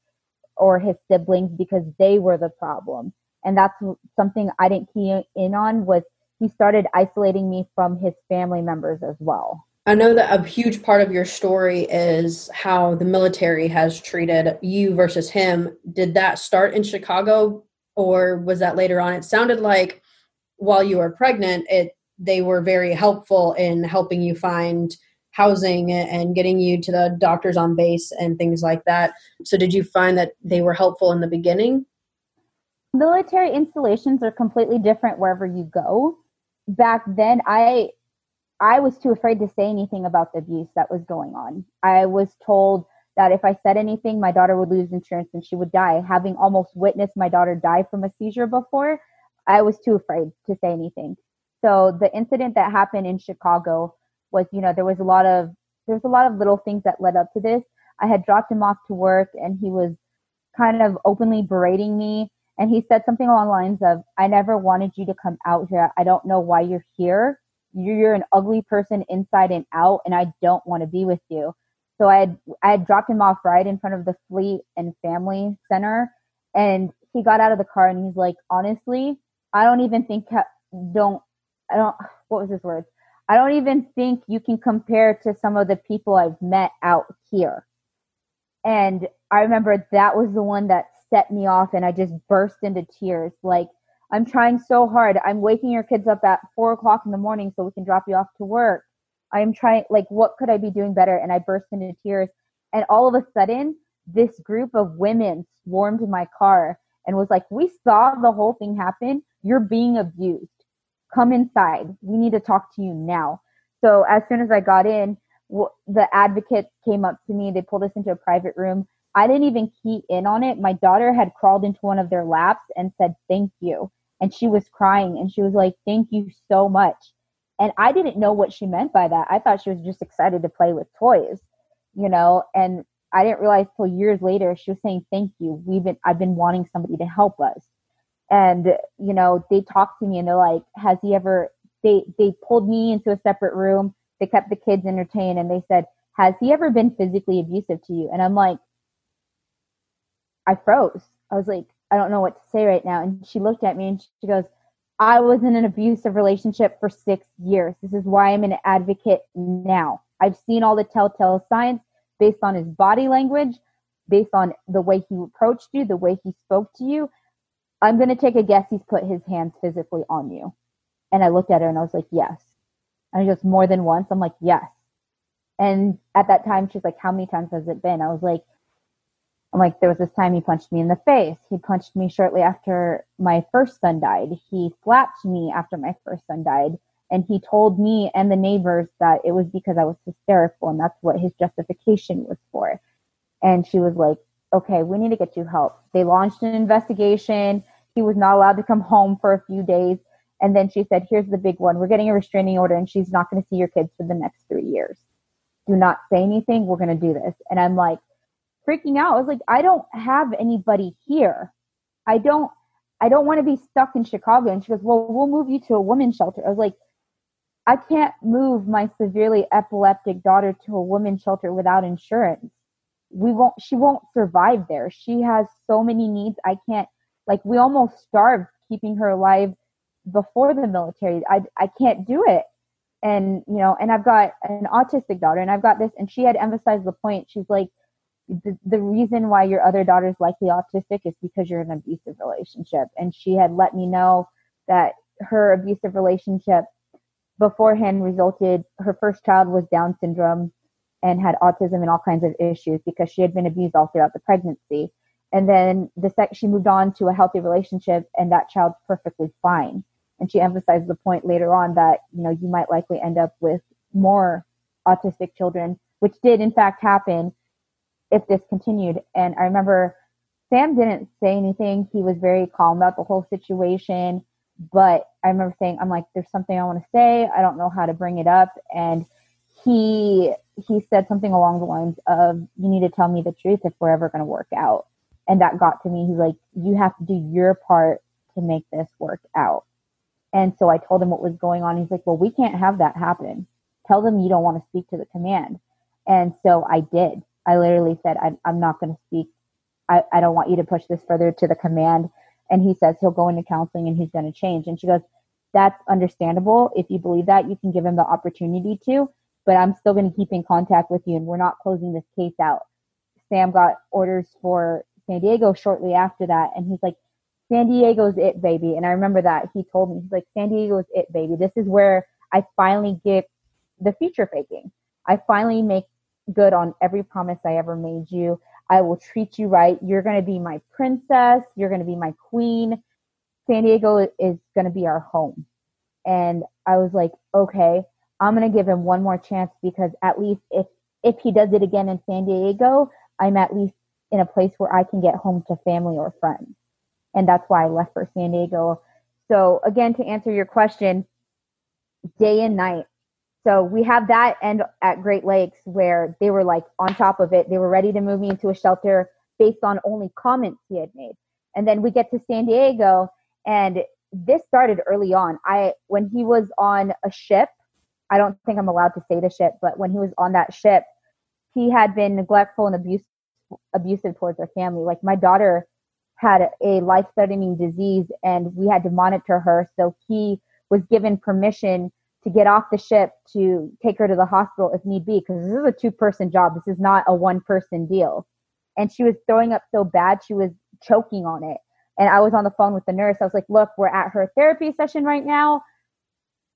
Speaker 2: or his siblings because they were the problem. And that's something i didn't key in on was he started isolating me from his family members as well.
Speaker 1: I know that a huge part of your story is how the military has treated you versus him. Did that start in chicago or was that later on? It sounded like while you were pregnant it they were very helpful in helping you find housing and getting you to the doctors on base and things like that. So, did you find that they were helpful in the beginning?
Speaker 2: Military installations are completely different wherever you go. Back then, I I was too afraid to say anything about the abuse that was going on. I was told that if I said anything, my daughter would lose insurance and she would die. Having almost witnessed my daughter die from a seizure before, I was too afraid to say anything. So the incident that happened in Chicago was, you know, there was a lot of there's a lot of little things that led up to this. I had dropped him off to work and he was kind of openly berating me and he said something along the lines of, I never wanted you to come out here. I don't know why you're here. You're an ugly person inside and out, and I don't want to be with you. So I had I had dropped him off right in front of the Fleet and Family Center, and he got out of the car and he's like, honestly, I don't even think don't I don't what was his words? I don't even think you can compare to some of the people I've met out here. And I remember that was the one that set me off and I just burst into tears. Like, I'm trying so hard. I'm waking your kids up at four o'clock in the morning so we can drop you off to work. I'm trying, like, what could I be doing better? And I burst into tears. And all of a sudden, this group of women swarmed my car and was like, We saw the whole thing happen. You're being abused. Come inside. We need to talk to you now. So as soon as I got in, the advocate came up to me. They pulled us into a private room. I didn't even key in on it. My daughter had crawled into one of their laps and said, Thank you. And she was crying and she was like, Thank you so much. And I didn't know what she meant by that. I thought she was just excited to play with toys, you know, and I didn't realize till years later she was saying, Thank you. We've been I've been wanting somebody to help us. And, you know, they talked to me and they're like, Has he ever they they pulled me into a separate room, they kept the kids entertained and they said, Has he ever been physically abusive to you? And I'm like, I froze. I was like, I don't know what to say right now. And she looked at me and she goes, I was in an abusive relationship for six years. This is why I'm an advocate now. I've seen all the telltale signs based on his body language, based on the way he approached you, the way he spoke to you. I'm going to take a guess he's put his hands physically on you. And I looked at her and I was like, yes. And he goes, more than once? I'm like, yes. And at that time, she's like, how many times has it been? I was like, I'm like, there was this time he punched me in the face. He punched me shortly after my first son died. He slapped me after my first son died. And he told me and the neighbors that it was because I was hysterical and that's what his justification was for. And she was like, okay, we need to get you help. They launched an investigation. He was not allowed to come home for a few days. And then she said, here's the big one. We're getting a restraining order and she's not going to see your kids for the next three years. Do not say anything. We're going to do this. And I'm like, freaking out. I was like, I don't have anybody here. I don't I don't want to be stuck in Chicago. And she goes, Well, we'll move you to a women's shelter. I was like, I can't move my severely epileptic daughter to a women's shelter without insurance. We won't she won't survive there. She has so many needs. I can't like we almost starved keeping her alive before the military. I I can't do it. And you know, and I've got an autistic daughter and I've got this and she had emphasized the point. She's like, the, the reason why your other daughter is likely autistic is because you're in an abusive relationship. And she had let me know that her abusive relationship beforehand resulted, her first child was Down syndrome and had autism and all kinds of issues because she had been abused all throughout the pregnancy. And then the sec- she moved on to a healthy relationship and that child's perfectly fine. And she emphasized the point later on that, you know, you might likely end up with more autistic children, which did in fact happen if this continued. And I remember Sam didn't say anything. He was very calm about the whole situation. But I remember saying, I'm like, there's something I want to say. I don't know how to bring it up. And he he said something along the lines of, You need to tell me the truth if we're ever gonna work out. And that got to me. He's like, You have to do your part to make this work out. And so I told him what was going on. He's like, Well, we can't have that happen. Tell them you don't want to speak to the command. And so I did. I literally said, I'm, I'm not going to speak. I, I don't want you to push this further to the command. And he says he'll go into counseling and he's going to change. And she goes, That's understandable. If you believe that, you can give him the opportunity to, but I'm still going to keep in contact with you and we're not closing this case out. Sam got orders for San Diego shortly after that. And he's like, San Diego's it, baby. And I remember that he told me, he's like, San Diego's it, baby. This is where I finally get the feature faking. I finally make good on every promise I ever made you. I will treat you right. You're going to be my princess. You're going to be my queen. San Diego is going to be our home. And I was like, okay, I'm going to give him one more chance because at least if if he does it again in San Diego, I'm at least in a place where I can get home to family or friends. And that's why I left for San Diego. So again, to answer your question, day and night. So we have that end at Great Lakes where they were like on top of it. They were ready to move me into a shelter based on only comments he had made. And then we get to San Diego and this started early on. I when he was on a ship, I don't think I'm allowed to say the ship, but when he was on that ship, he had been neglectful and abuse, abusive towards our family. Like my daughter had a life-threatening disease and we had to monitor her, so he was given permission to get off the ship to take her to the hospital if need be because this is a two-person job. This is not a one-person deal. And she was throwing up so bad she was choking on it and I was on the phone with the nurse. I was like, look, we're at her therapy session right now.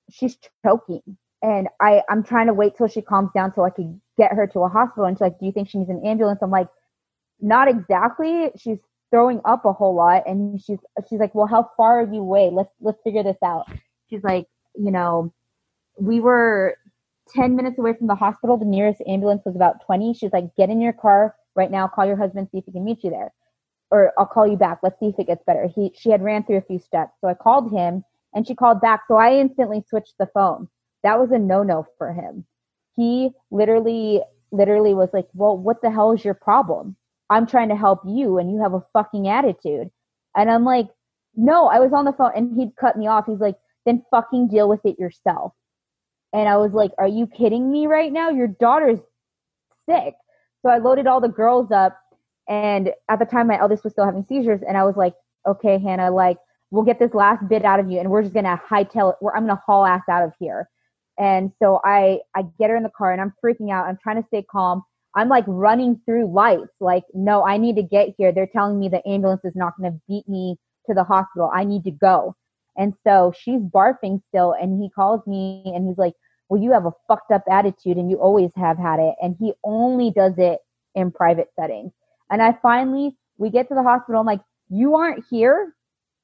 Speaker 2: She's choking. And I, I'm trying to wait till she calms down so I could get her to a hospital. And she's like, Do you think she needs an ambulance? I'm like, Not exactly. She's throwing up a whole lot. And she's she's like, Well, how far are you away? Let's let's figure this out. She's like, you know, we were 10 minutes away from the hospital. The nearest ambulance was about 20. She's like, Get in your car right now, call your husband, see if he can meet you there or I'll call you back. Let's see if it gets better. He she had ran through a few steps. So I called him and she called back. So I instantly switched the phone. That was a no-no for him. He literally literally was like, "Well, what the hell is your problem? I'm trying to help you and you have a fucking attitude." And I'm like, "No, I was on the phone." And he'd cut me off. He's like, "Then fucking deal with it yourself." And I was like, "Are you kidding me right now? Your daughter's sick." So I loaded all the girls up and at the time, my eldest was still having seizures, and I was like, okay, Hannah, like, we'll get this last bit out of you, and we're just gonna hightail it. I'm gonna haul ass out of here. And so I I get her in the car, and I'm freaking out. I'm trying to stay calm. I'm like running through lights, like, no, I need to get here. They're telling me the ambulance is not gonna beat me to the hospital. I need to go. And so she's barfing still, and he calls me, and he's like, well, you have a fucked up attitude, and you always have had it. And he only does it in private settings. And I finally, we get to the hospital. I'm like, you aren't here.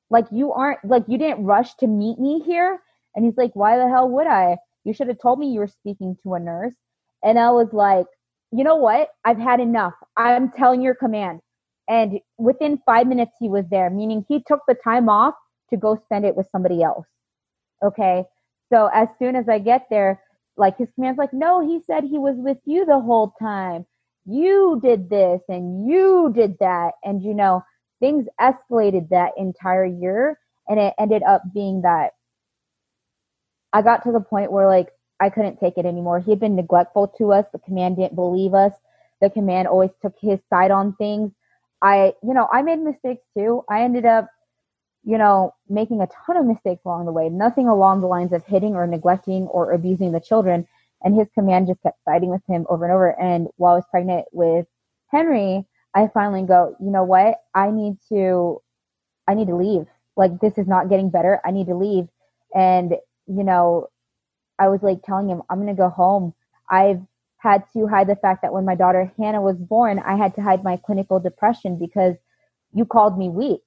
Speaker 2: Like, you aren't, like, you didn't rush to meet me here. And he's like, why the hell would I? You should have told me you were speaking to a nurse. And I was like, you know what? I've had enough. I'm telling your command. And within five minutes, he was there, meaning he took the time off to go spend it with somebody else. Okay. So as soon as I get there, like his command's like, no, he said he was with you the whole time you did this and you did that. And, you know, things escalated that entire year. And it ended up being that I got to the point where, like, I couldn't take it anymore. He had been neglectful to us. The command didn't believe us. The command always took his side on things. I, you know, I made mistakes too. I ended up, you know, making a ton of mistakes along the way. Nothing along the lines of hitting or neglecting or abusing the children and his command just kept siding with him over and over. And while I was pregnant with Henry, I finally go, you know what? I need to, I need to leave. Like this is not getting better. I need to leave. And you know, I was like telling him, I'm gonna go home. I've had to hide the fact that when my daughter Hannah was born, I had to hide my clinical depression because you called me weak.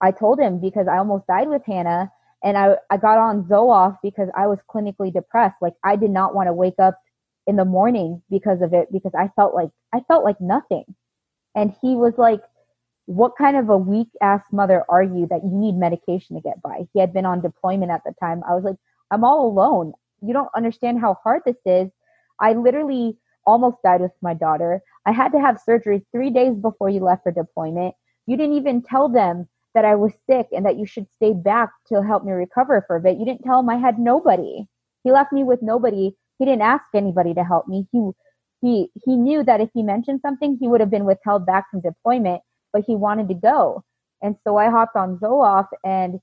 Speaker 2: I told him because I almost died with Hannah and I, I got on Zoloft because I was clinically depressed. Like I did not want to wake up in the morning because of it because I felt like I felt like nothing. And he was like, What kind of a weak ass mother are you that you need medication to get by? He had been on deployment at the time. I was like, I'm all alone. You don't understand how hard this is. I literally almost died with my daughter. I had to have surgery three days before you left for deployment. You didn't even tell them that I was sick and that you should stay back to help me recover for a bit. You didn't tell him I had nobody. He left me with nobody. He didn't ask anybody to help me. He he he knew that if he mentioned something, he would have been withheld back from deployment, but he wanted to go. And so I hopped on Zoloft and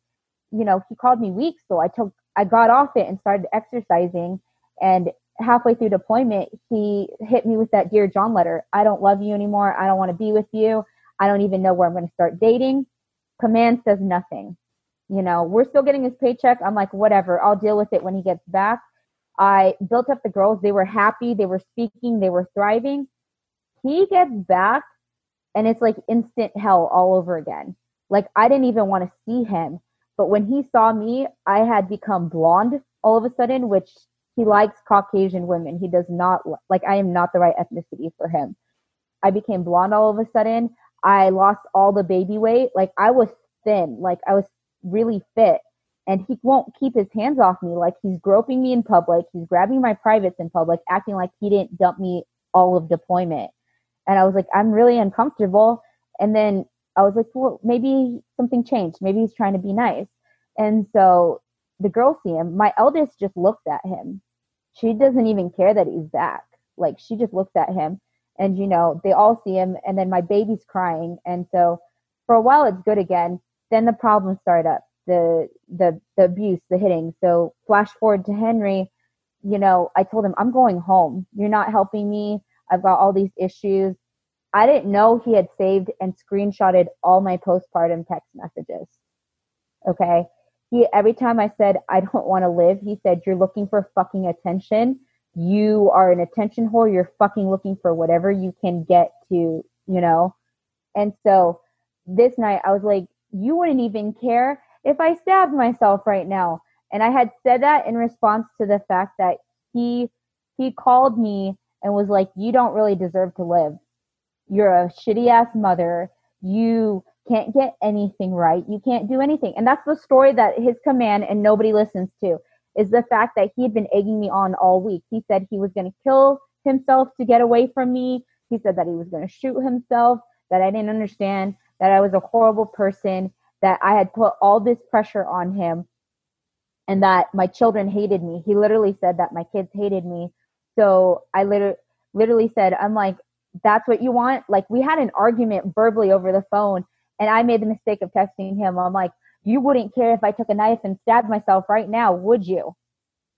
Speaker 2: you know, he called me weak, so I took I got off it and started exercising and halfway through deployment, he hit me with that Dear John letter. I don't love you anymore. I don't want to be with you. I don't even know where I'm going to start dating. Command says nothing. You know, we're still getting his paycheck. I'm like, whatever, I'll deal with it when he gets back. I built up the girls. They were happy. They were speaking. They were thriving. He gets back and it's like instant hell all over again. Like, I didn't even want to see him. But when he saw me, I had become blonde all of a sudden, which he likes Caucasian women. He does not like I am not the right ethnicity for him. I became blonde all of a sudden. I lost all the baby weight. Like I was thin. Like I was really fit. And he won't keep his hands off me. Like he's groping me in public. He's grabbing my privates in public, acting like he didn't dump me all of deployment. And I was like, I'm really uncomfortable. And then I was like, well, maybe something changed. Maybe he's trying to be nice. And so the girls see him. My eldest just looks at him. She doesn't even care that he's back. Like she just looks at him and you know, they all see him and then my baby's crying. And so for a while it's good again. Then the problems start up. The the the abuse, the hitting. So flash forward to Henry, you know, I told him, I'm going home. You're not helping me. I've got all these issues. I didn't know he had saved and screenshotted all my postpartum text messages. Okay he every time I said I don't want to live, he said, You're looking for fucking attention. You are an attention whore. You're fucking looking for whatever you can get to, you know? And so this night I was like, You wouldn't even care if I stabbed myself right now. And I had said that in response to the fact that he he called me and was like, You don't really deserve to live. You're a shitty ass mother. You can't get anything right. You can't do anything. And that's the story that his command and nobody listens to is the fact that he had been egging me on all week. He said he was going to kill himself to get away from me. He said that he was going to shoot himself, that I didn't understand, that I was a horrible person, that I had put all this pressure on him, and that my children hated me. He literally said that my kids hated me. So I literally literally said, I'm like, that's what you want? Like we had an argument verbally over the phone and I made the mistake of texting him. I'm like, you wouldn't care if I took a knife and stabbed myself right now, would you?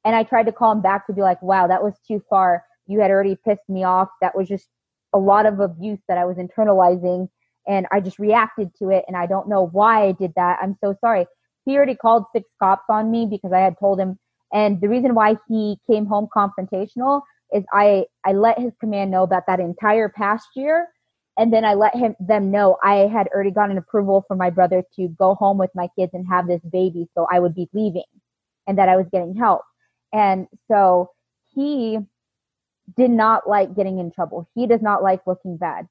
Speaker 2: And I tried to call him back to be like, wow, that was too far. You had already pissed me off. That was just a lot of abuse that I was internalizing. And I just reacted to it. And I don't know why I did that. I'm so sorry. He already called six cops on me because I had told him. And the reason why he came home confrontational is I, I let his command know about that entire past year and then I let him them know I had already gotten approval for my brother to go home with my kids and have this baby, so I would be leaving, and that I was getting help. And so he did not like getting in trouble. He does not like looking bad.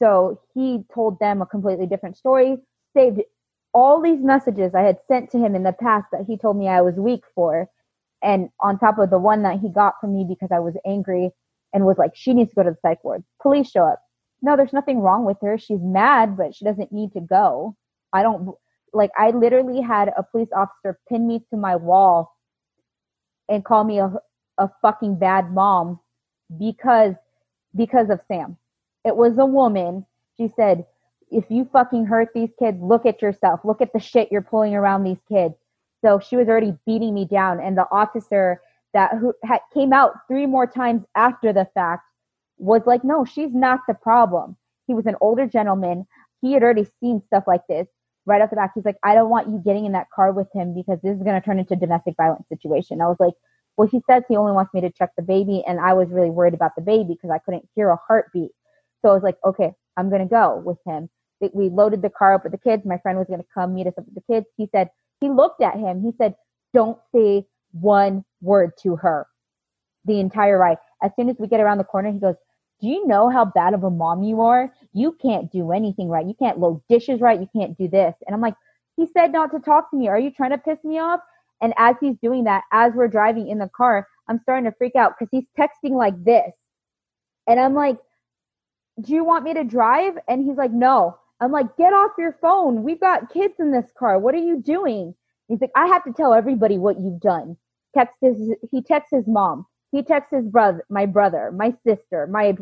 Speaker 2: So he told them a completely different story, saved all these messages I had sent to him in the past that he told me I was weak for. And on top of the one that he got from me because I was angry and was like, she needs to go to the psych ward. Police show up no, there's nothing wrong with her. She's mad, but she doesn't need to go. I don't like I literally had a police officer pin me to my wall and call me a a fucking bad mom because because of Sam. It was a woman. She said, "If you fucking hurt these kids, look at yourself. Look at the shit you're pulling around these kids." So she was already beating me down and the officer that who had, came out three more times after the fact was like, no, she's not the problem. He was an older gentleman. He had already seen stuff like this right off the back. He's like, I don't want you getting in that car with him because this is going to turn into a domestic violence situation. I was like, well, he says he only wants me to check the baby. And I was really worried about the baby because I couldn't hear a heartbeat. So I was like, okay, I'm going to go with him. We loaded the car up with the kids. My friend was going to come meet us up with the kids. He said, he looked at him. He said, don't say one word to her the entire ride. As soon as we get around the corner, he goes, do you know how bad of a mom you are? You can't do anything right. You can't load dishes right. You can't do this. And I'm like, he said not to talk to me. Are you trying to piss me off? And as he's doing that, as we're driving in the car, I'm starting to freak out because he's texting like this. And I'm like, do you want me to drive? And he's like, no. I'm like, get off your phone. We've got kids in this car. What are you doing? He's like, I have to tell everybody what you've done. Text his, he texts his mom. He texts his brother, my brother, my sister, my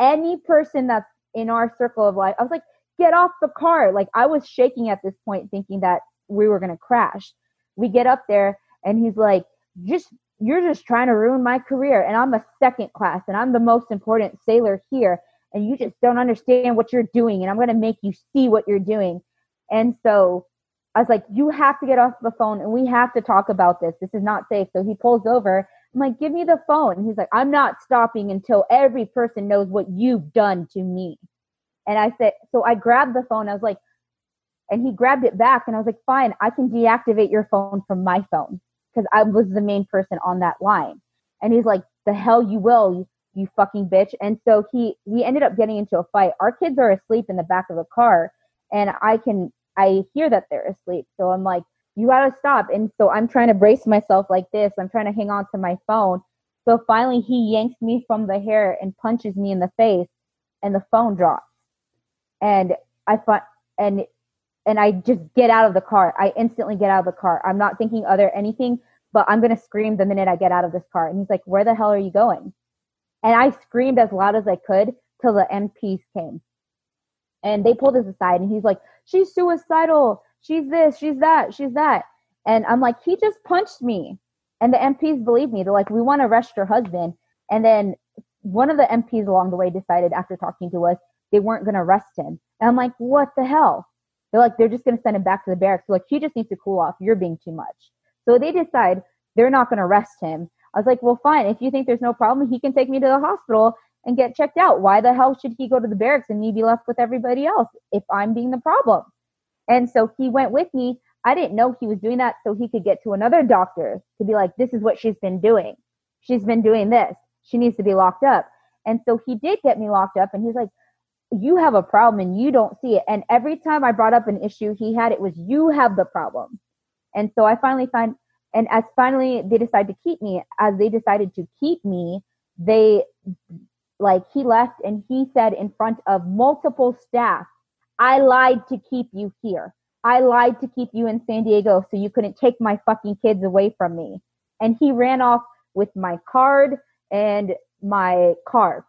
Speaker 2: any person that's in our circle of life. I was like, get off the car. Like I was shaking at this point, thinking that we were gonna crash. We get up there and he's like, just you're just trying to ruin my career. And I'm a second class and I'm the most important sailor here. And you just don't understand what you're doing. And I'm gonna make you see what you're doing. And so I was like, you have to get off the phone and we have to talk about this. This is not safe. So he pulls over I'm like, give me the phone. And he's like, I'm not stopping until every person knows what you've done to me. And I said, so I grabbed the phone. I was like, and he grabbed it back. And I was like, fine, I can deactivate your phone from my phone because I was the main person on that line. And he's like, the hell you will, you fucking bitch. And so he, we ended up getting into a fight. Our kids are asleep in the back of the car and I can, I hear that they're asleep. So I'm like, you gotta stop. And so I'm trying to brace myself like this. I'm trying to hang on to my phone. So finally he yanks me from the hair and punches me in the face and the phone drops. And I find, and and I just get out of the car. I instantly get out of the car. I'm not thinking other anything, but I'm gonna scream the minute I get out of this car. And he's like, Where the hell are you going? And I screamed as loud as I could till the MPs came. And they pulled us aside and he's like, She's suicidal. She's this, she's that, she's that. And I'm like, he just punched me. And the MPs believe me. They're like, we want to arrest your husband. And then one of the MPs along the way decided after talking to us, they weren't going to arrest him. And I'm like, what the hell? They're like, they're just going to send him back to the barracks. They're like, he just needs to cool off. You're being too much. So they decide they're not going to arrest him. I was like, well, fine. If you think there's no problem, he can take me to the hospital and get checked out. Why the hell should he go to the barracks and me be left with everybody else if I'm being the problem? And so he went with me. I didn't know he was doing that so he could get to another doctor to be like, this is what she's been doing. She's been doing this. She needs to be locked up. And so he did get me locked up and he's like, you have a problem and you don't see it. And every time I brought up an issue he had, it was you have the problem. And so I finally find, and as finally they decide to keep me, as they decided to keep me, they like he left and he said in front of multiple staff, I lied to keep you here. I lied to keep you in San Diego so you couldn't take my fucking kids away from me. And he ran off with my card and my car.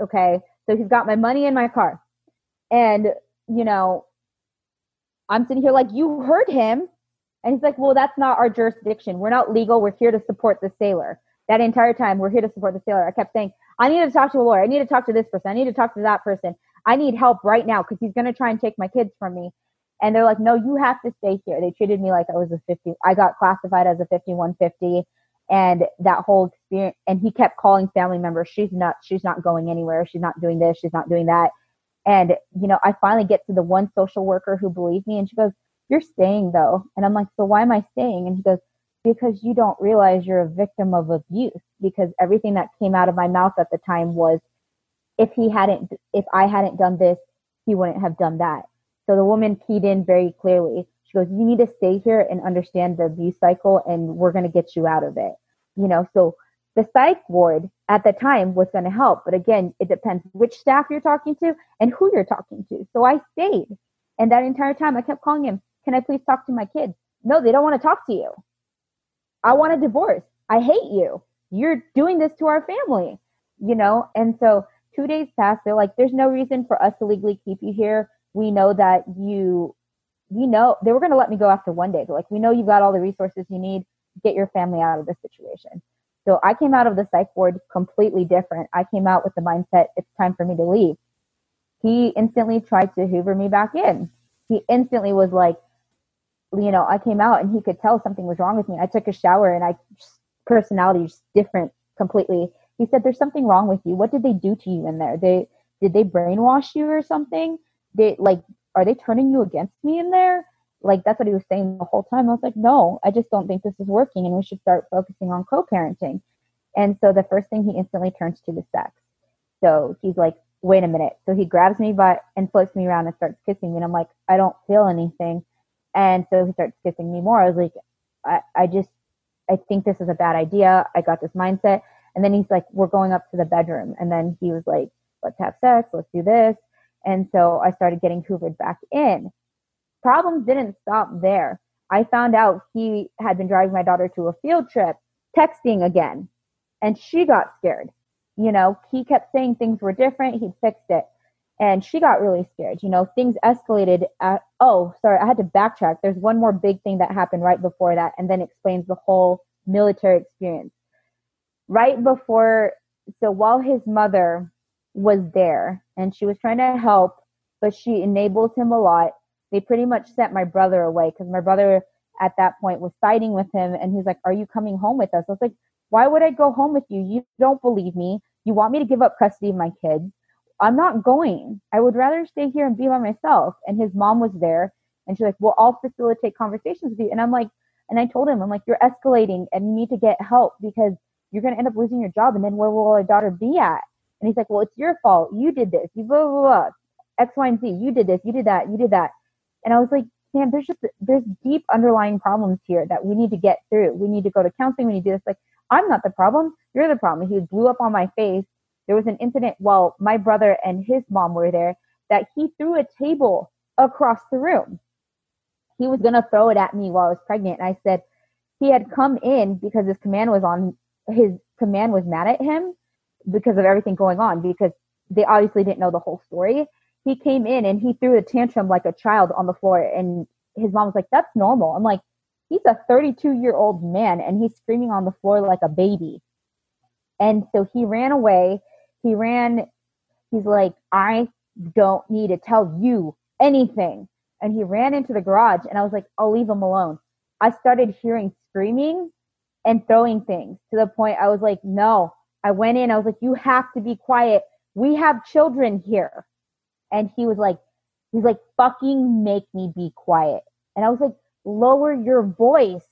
Speaker 2: Okay. So he's got my money in my car. And, you know, I'm sitting here like, you heard him. And he's like, well, that's not our jurisdiction. We're not legal. We're here to support the sailor. That entire time, we're here to support the sailor. I kept saying, I need to talk to a lawyer. I need to talk to this person. I need to talk to that person. I need help right now because he's going to try and take my kids from me. And they're like, no, you have to stay here. They treated me like I was a 50. I got classified as a 5150 and that whole experience and he kept calling family members she's not she's not going anywhere she's not doing this she's not doing that and you know i finally get to the one social worker who believes me and she goes you're staying though and i'm like so why am i staying and he goes because you don't realize you're a victim of abuse because everything that came out of my mouth at the time was if he hadn't if i hadn't done this he wouldn't have done that so the woman keyed in very clearly she goes, You need to stay here and understand the abuse cycle, and we're going to get you out of it. You know, so the psych ward at the time was going to help. But again, it depends which staff you're talking to and who you're talking to. So I stayed. And that entire time, I kept calling him, Can I please talk to my kids? No, they don't want to talk to you. I want a divorce. I hate you. You're doing this to our family, you know? And so two days passed. They're like, There's no reason for us to legally keep you here. We know that you we know they were going to let me go after one day. They're like, we know you've got all the resources you need. Get your family out of this situation. So I came out of the psych ward completely different. I came out with the mindset, it's time for me to leave. He instantly tried to hoover me back in. He instantly was like, you know, I came out and he could tell something was wrong with me. I took a shower and I personality is different completely. He said, "There's something wrong with you. What did they do to you in there? They did they brainwash you or something? They like are they turning you against me in there? Like that's what he was saying the whole time. I was like, no, I just don't think this is working and we should start focusing on co-parenting. And so the first thing he instantly turns to the sex. So he's like, wait a minute. So he grabs me by and flips me around and starts kissing me. And I'm like, I don't feel anything. And so he starts kissing me more. I was like, I, I just, I think this is a bad idea. I got this mindset. And then he's like, we're going up to the bedroom. And then he was like, let's have sex. Let's do this. And so I started getting hoovered back in. Problems didn't stop there. I found out he had been driving my daughter to a field trip, texting again, and she got scared. You know, he kept saying things were different, he'd fixed it. And she got really scared. You know, things escalated. At, oh, sorry, I had to backtrack. There's one more big thing that happened right before that, and then explains the whole military experience. Right before, so while his mother was there and she was trying to help, but she enables him a lot. They pretty much sent my brother away because my brother at that point was fighting with him and he's like, Are you coming home with us? I was like, Why would I go home with you? You don't believe me. You want me to give up custody of my kids. I'm not going. I would rather stay here and be by myself. And his mom was there and she's like, Well, I'll facilitate conversations with you. And I'm like, and I told him, I'm like, You're escalating and you need to get help because you're going to end up losing your job. And then where will our daughter be at? And he's like, well, it's your fault. You did this. You blah, blah, blah. X, Y, and Z. You did this. You did that. You did that. And I was like, man, there's just, there's deep underlying problems here that we need to get through. We need to go to counseling. We need to do this. Like, I'm not the problem. You're the problem. He blew up on my face. There was an incident while my brother and his mom were there that he threw a table across the room. He was going to throw it at me while I was pregnant. And I said, he had come in because his command was on, his command was mad at him because of everything going on because they obviously didn't know the whole story. He came in and he threw a tantrum like a child on the floor and his mom was like, that's normal. I'm like, he's a 32 year old man and he's screaming on the floor like a baby. And so he ran away. He ran, he's like, I don't need to tell you anything. And he ran into the garage and I was like, I'll leave him alone. I started hearing screaming and throwing things to the point I was like, no. I went in, I was like, you have to be quiet. We have children here. And he was like, he's like, fucking make me be quiet. And I was like, lower your voice.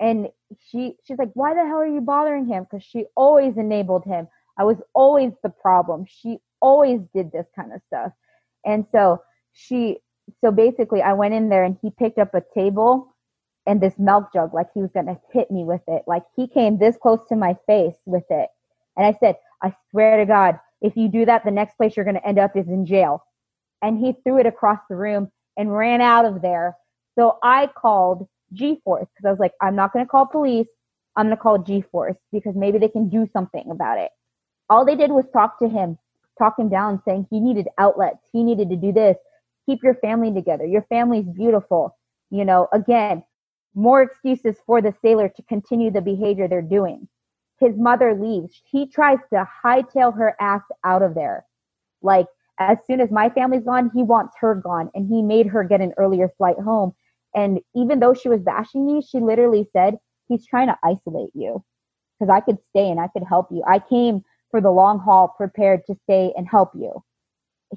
Speaker 2: And she she's like, why the hell are you bothering him? Because she always enabled him. I was always the problem. She always did this kind of stuff. And so she so basically I went in there and he picked up a table and this milk jug like he was gonna hit me with it. Like he came this close to my face with it. And I said, I swear to God, if you do that, the next place you're gonna end up is in jail. And he threw it across the room and ran out of there so I called G Force because I was like, I'm not going to call police. I'm going to call G Force because maybe they can do something about it. All they did was talk to him, talk him down, saying he needed outlets. He needed to do this. Keep your family together. Your family's beautiful. You know, again, more excuses for the sailor to continue the behavior they're doing. His mother leaves. He tries to hightail her ass out of there. Like, as soon as my family's gone, he wants her gone. And he made her get an earlier flight home and even though she was bashing me, she literally said, He's trying to isolate you because I could stay and I could help you. I came for the long haul prepared to stay and help you.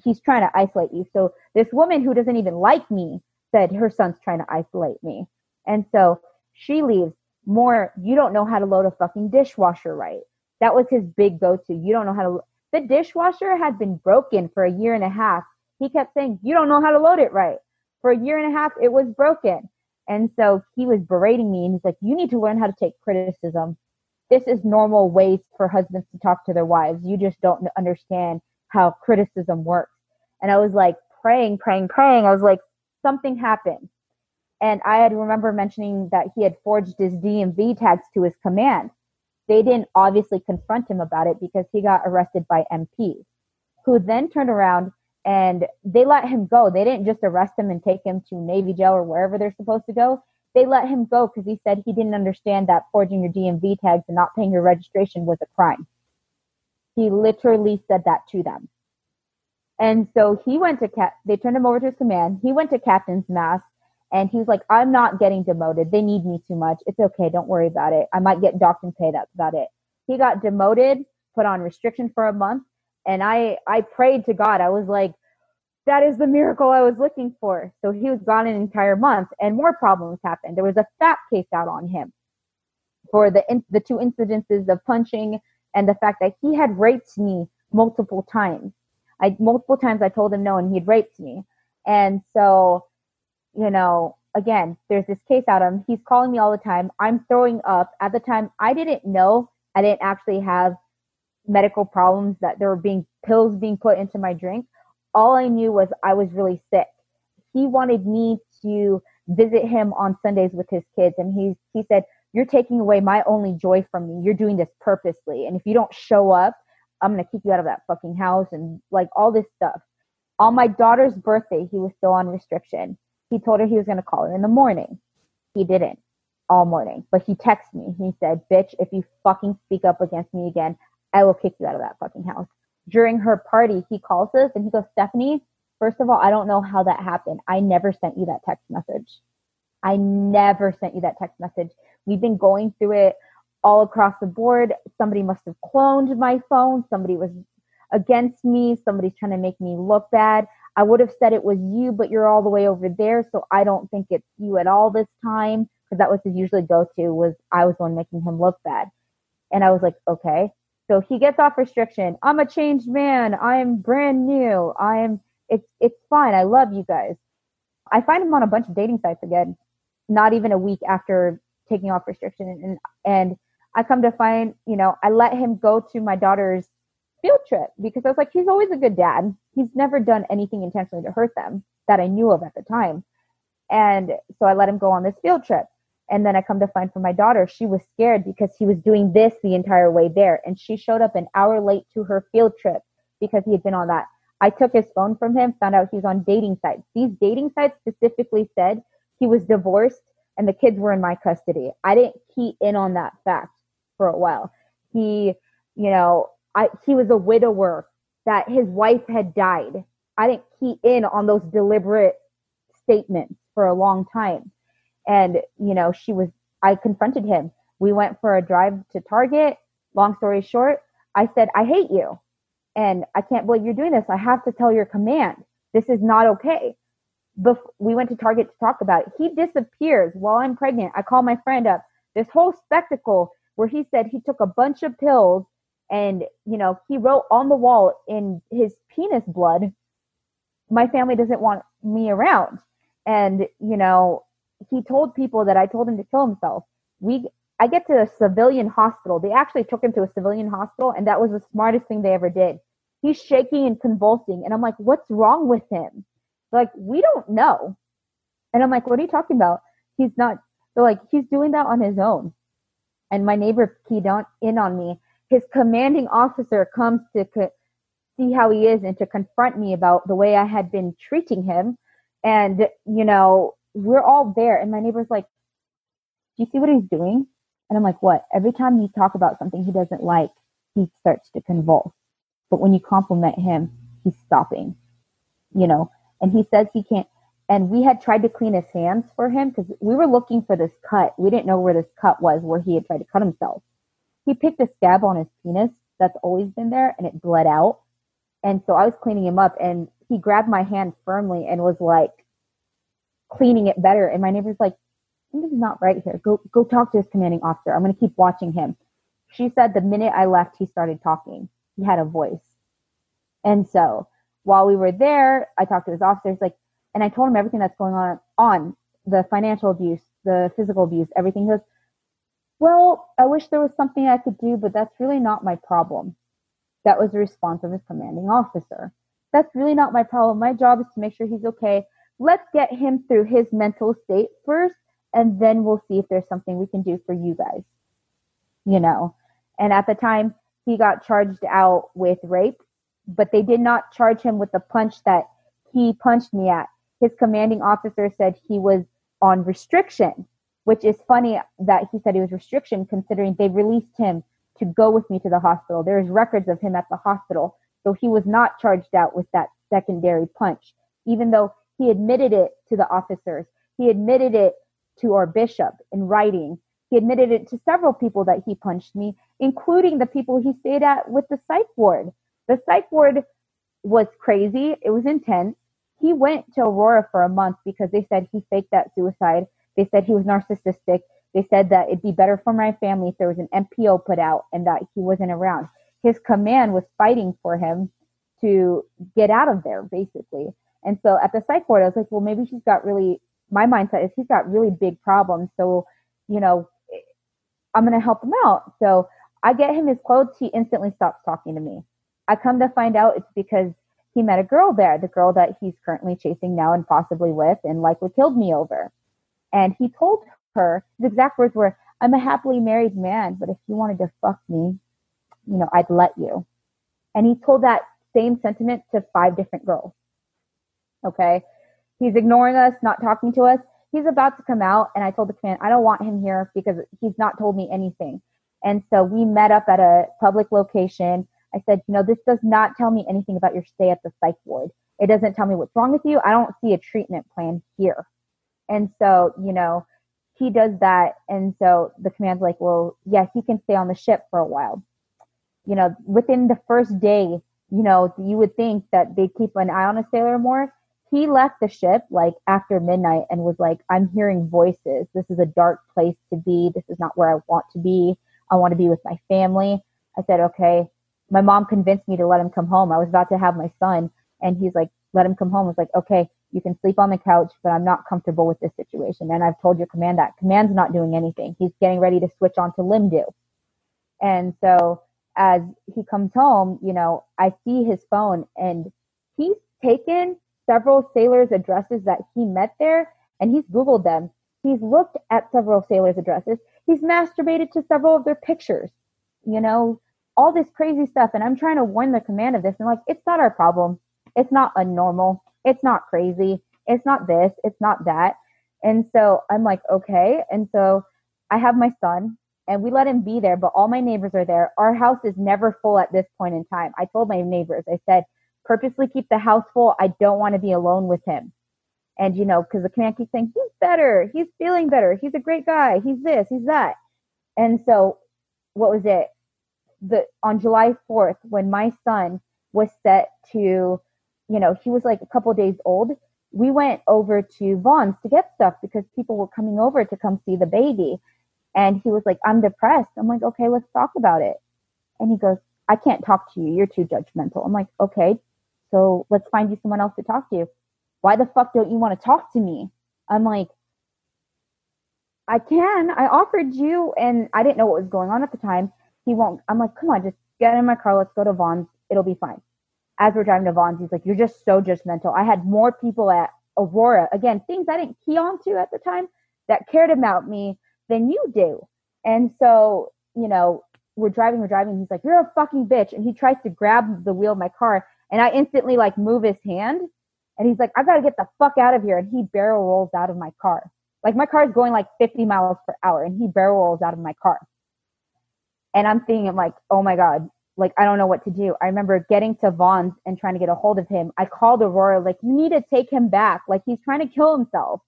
Speaker 2: He's trying to isolate you. So this woman who doesn't even like me said her son's trying to isolate me. And so she leaves more, you don't know how to load a fucking dishwasher right. That was his big go to. You don't know how to. The dishwasher had been broken for a year and a half. He kept saying, You don't know how to load it right for a year and a half, it was broken. And so he was berating me and he's like, You need to learn how to take criticism. This is normal ways for husbands to talk to their wives. You just don't understand how criticism works. And I was like praying, praying, praying. I was like, something happened. And I had remember mentioning that he had forged his DMV tags to his command. They didn't obviously confront him about it because he got arrested by MPs, who then turned around and they let him go. They didn't just arrest him and take him to Navy jail or wherever they're supposed to go. They let him go because he said he didn't understand that forging your DMV tags and not paying your registration was a crime. He literally said that to them. And so he went to cap. They turned him over to his command. He went to captain's mast and he was like, "I'm not getting demoted. They need me too much. It's okay. Don't worry about it. I might get docked and pay. That's about it." He got demoted, put on restriction for a month, and I I prayed to God. I was like, that is the miracle I was looking for. So he was gone an entire month, and more problems happened. There was a FAP case out on him for the the two incidences of punching and the fact that he had raped me multiple times. I multiple times I told him no, and he'd raped me. And so, you know, again, there's this case out on him. He's calling me all the time. I'm throwing up. At the time, I didn't know. I didn't actually have medical problems that there were being pills being put into my drink. All I knew was I was really sick. He wanted me to visit him on Sundays with his kids and he he said, "You're taking away my only joy from me. You're doing this purposely. And if you don't show up, I'm to kick you out of that fucking house and like all this stuff." On my daughter's birthday, he was still on restriction. He told her he was to call her in the morning. He didn't all morning, but he texted me. He said, "Bitch, if you fucking speak up against me again, I will kick you out of that fucking house. During her party, he calls us and he goes, Stephanie, first of all, I don't know how that happened. I never sent you that text message. I never sent you that text message. We've been going through it all across the board. Somebody must have cloned my phone. Somebody was against me. Somebody's trying to make me look bad. I would have said it was you, but you're all the way over there. So I don't think it's you at all this time. Because that was his usually go to was I was the one making him look bad. And I was like, okay. So he gets off restriction. I'm a changed man. I'm brand new. I'm it's it's fine. I love you guys. I find him on a bunch of dating sites again, not even a week after taking off restriction. And and I come to find, you know, I let him go to my daughter's field trip because I was like, he's always a good dad. He's never done anything intentionally to hurt them that I knew of at the time. And so I let him go on this field trip. And then I come to find for my daughter, she was scared because he was doing this the entire way there. And she showed up an hour late to her field trip because he had been on that. I took his phone from him, found out he was on dating sites. These dating sites specifically said he was divorced and the kids were in my custody. I didn't key in on that fact for a while. He, you know, I he was a widower that his wife had died. I didn't key in on those deliberate statements for a long time. And, you know, she was, I confronted him. We went for a drive to Target. Long story short, I said, I hate you. And I can't believe you're doing this. I have to tell your command. This is not okay. Bef- we went to Target to talk about it. He disappears while I'm pregnant. I call my friend up. This whole spectacle where he said he took a bunch of pills and, you know, he wrote on the wall in his penis blood, my family doesn't want me around. And, you know, he told people that I told him to kill himself. We I get to a civilian hospital. They actually took him to a civilian hospital, and that was the smartest thing they ever did. He's shaking and convulsing, and I'm like, "What's wrong with him?" They're like, "We don't know." And I'm like, "What are you talking about?" He's not. They're like, "He's doing that on his own." And my neighbor keyed on in on me. His commanding officer comes to co- see how he is and to confront me about the way I had been treating him. And you know, we're all there. And my neighbor's like, Do you see what he's doing? And I'm like, What? Every time you talk about something he doesn't like, he starts to convulse. But when you compliment him, he's stopping, you know, and he says he can't. And we had tried to clean his hands for him because we were looking for this cut. We didn't know where this cut was where he had tried to cut himself. He picked a scab on his penis that's always been there and it bled out. And so I was cleaning him up and he grabbed my hand firmly and was like, cleaning it better. And my neighbor's like, something's not right here. Go go talk to his commanding officer. I'm gonna keep watching him. She said the minute I left, he started talking. He had a voice. And so while we were there, I talked to his officers, like, and I told him everything that's going on on the financial abuse, the physical abuse, everything. He goes, Well, I wish there was something I could do, but that's really not my problem. That was the response of his commanding officer. That's really not my problem. My job is to make sure he's okay let's get him through his mental state first and then we'll see if there's something we can do for you guys you know? And at the time he got charged out with rape but they did not charge him with the punch that he punched me at. His commanding officer said he was on restriction which is funny that he said he was restriction considering they released him to go with me to the hospital. There's records of him at the hospital so he was not charged out with that secondary punch. Even though he admitted it to the officers. He admitted it to our bishop in writing. He admitted it to several people that he punched me, including the people he stayed at with the psych ward. The psych ward was crazy. It was intense. He went to Aurora for a month because they said he faked that suicide. They said he was narcissistic. They said that it'd be better for my family if there was an MPO put out and that he wasn't around. His command was fighting for him to get out of there, basically. And so at the psych ward, I was like, well, maybe she's got really, my mindset is he's got really big problems. So, you know, I'm going to help him out. So I get him his clothes. He instantly stops talking to me. I come to find out it's because he met a girl there, the girl that he's currently chasing now and possibly with, and likely killed me over. And he told her, his exact words were, I'm a happily married man, but if you wanted to fuck me, you know, I'd let you. And he told that same sentiment to five different girls. Okay. He's ignoring us, not talking to us. He's about to come out, and I told the command, I don't want him here because he's not told me anything. And so we met up at a public location. I said, you know, this does not tell me anything about your stay at the psych ward. It doesn't tell me what's wrong with you. I don't see a treatment plan here. And so, you know, he does that. And so the command's like, well, yeah, he can stay on the ship for a while. You know, within the first day, you know, you would think that they keep an eye on a sailor more he left the ship like after midnight and was like, I'm hearing voices. This is a dark place to be. This is not where I want to be. I want to be with my family. I said, okay. My mom convinced me to let him come home. I was about to have my son, and he's like, let him come home. I was like, okay, you can sleep on the couch, but I'm not comfortable with this situation. And I've told your command that. Command's not doing anything. He's getting ready to switch on to Limdu. And so as he comes home, you know, I see his phone and he's taken several sailors' addresses that he met there and he's Googled them. He's looked at several sailors' addresses. He's masturbated to several of their pictures, you know, all this crazy stuff. And I'm trying to warn the command of this. And like, it's not our problem. It's not unnormal. It's not crazy. It's not this. It's not that. And so I'm like, okay. And so I have my son and we let him be there, but all my neighbors are there. Our house is never full at this point in time. I told my neighbors, I said, purposely keep the house full. I don't want to be alone with him. And, you know, because the command keeps saying, he's better. He's feeling better. He's a great guy. He's this, he's that. And so, what was it? The on July 4th, when my son was set to, you know, he was like a couple days old, we went over to Vons to get stuff because people were coming over to come see the baby. And he was like, I'm depressed. I'm like, okay, let's talk about it. And he goes, I can't talk to you. You're too judgmental. I'm like, okay, so let's find you someone else to talk to. Why the fuck don't you want to talk to me? I'm like, I can. I offered you, and I didn't know what was going on at the time. He won't. I'm like, come on, just get in my car. Let's go to Vons. It'll be fine. As we're driving to Vons, he's like, you're just so judgmental. I had more people at Aurora, again, things I didn't key on to at the time that cared about me than you do. And so, you know, we're driving, we're driving. He's like, You're a fucking bitch. And he tries to grab the wheel of my car. And I instantly like move his hand. And he's like, I gotta get the fuck out of here. And he barrel rolls out of my car. Like my car is going like 50 miles per hour and he barrel rolls out of my car. And I'm thinking, I'm like, oh my God, like I don't know what to do. I remember getting to Vons and trying to get a hold of him. I called Aurora, like, you need to take him back. Like he's trying to kill himself.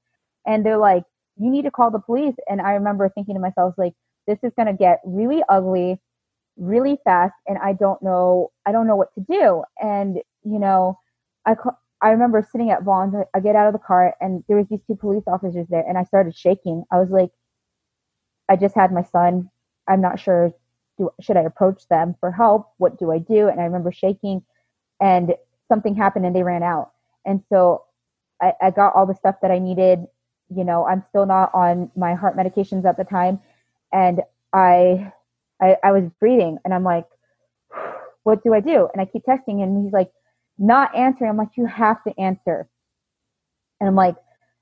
Speaker 2: And they're like, you need to call the police. And I remember thinking to myself, like, this is to get really ugly really fast. And I don't know, I don't know what to do. And, you know, I, I remember sitting at Vons, I get out of the car and there was these two police officers there and I started shaking. I was like, I just had my son. I'm not sure, do, should I approach them for help? What do I do? And I remember shaking and something happened and they ran out. And so I, I got all the stuff that I needed you know, I'm still not on my heart medications at the time. And I, I, I was breathing and I'm like, what do I do? And I keep texting and he's like, not answering. I'm like, you have to answer. And I'm like,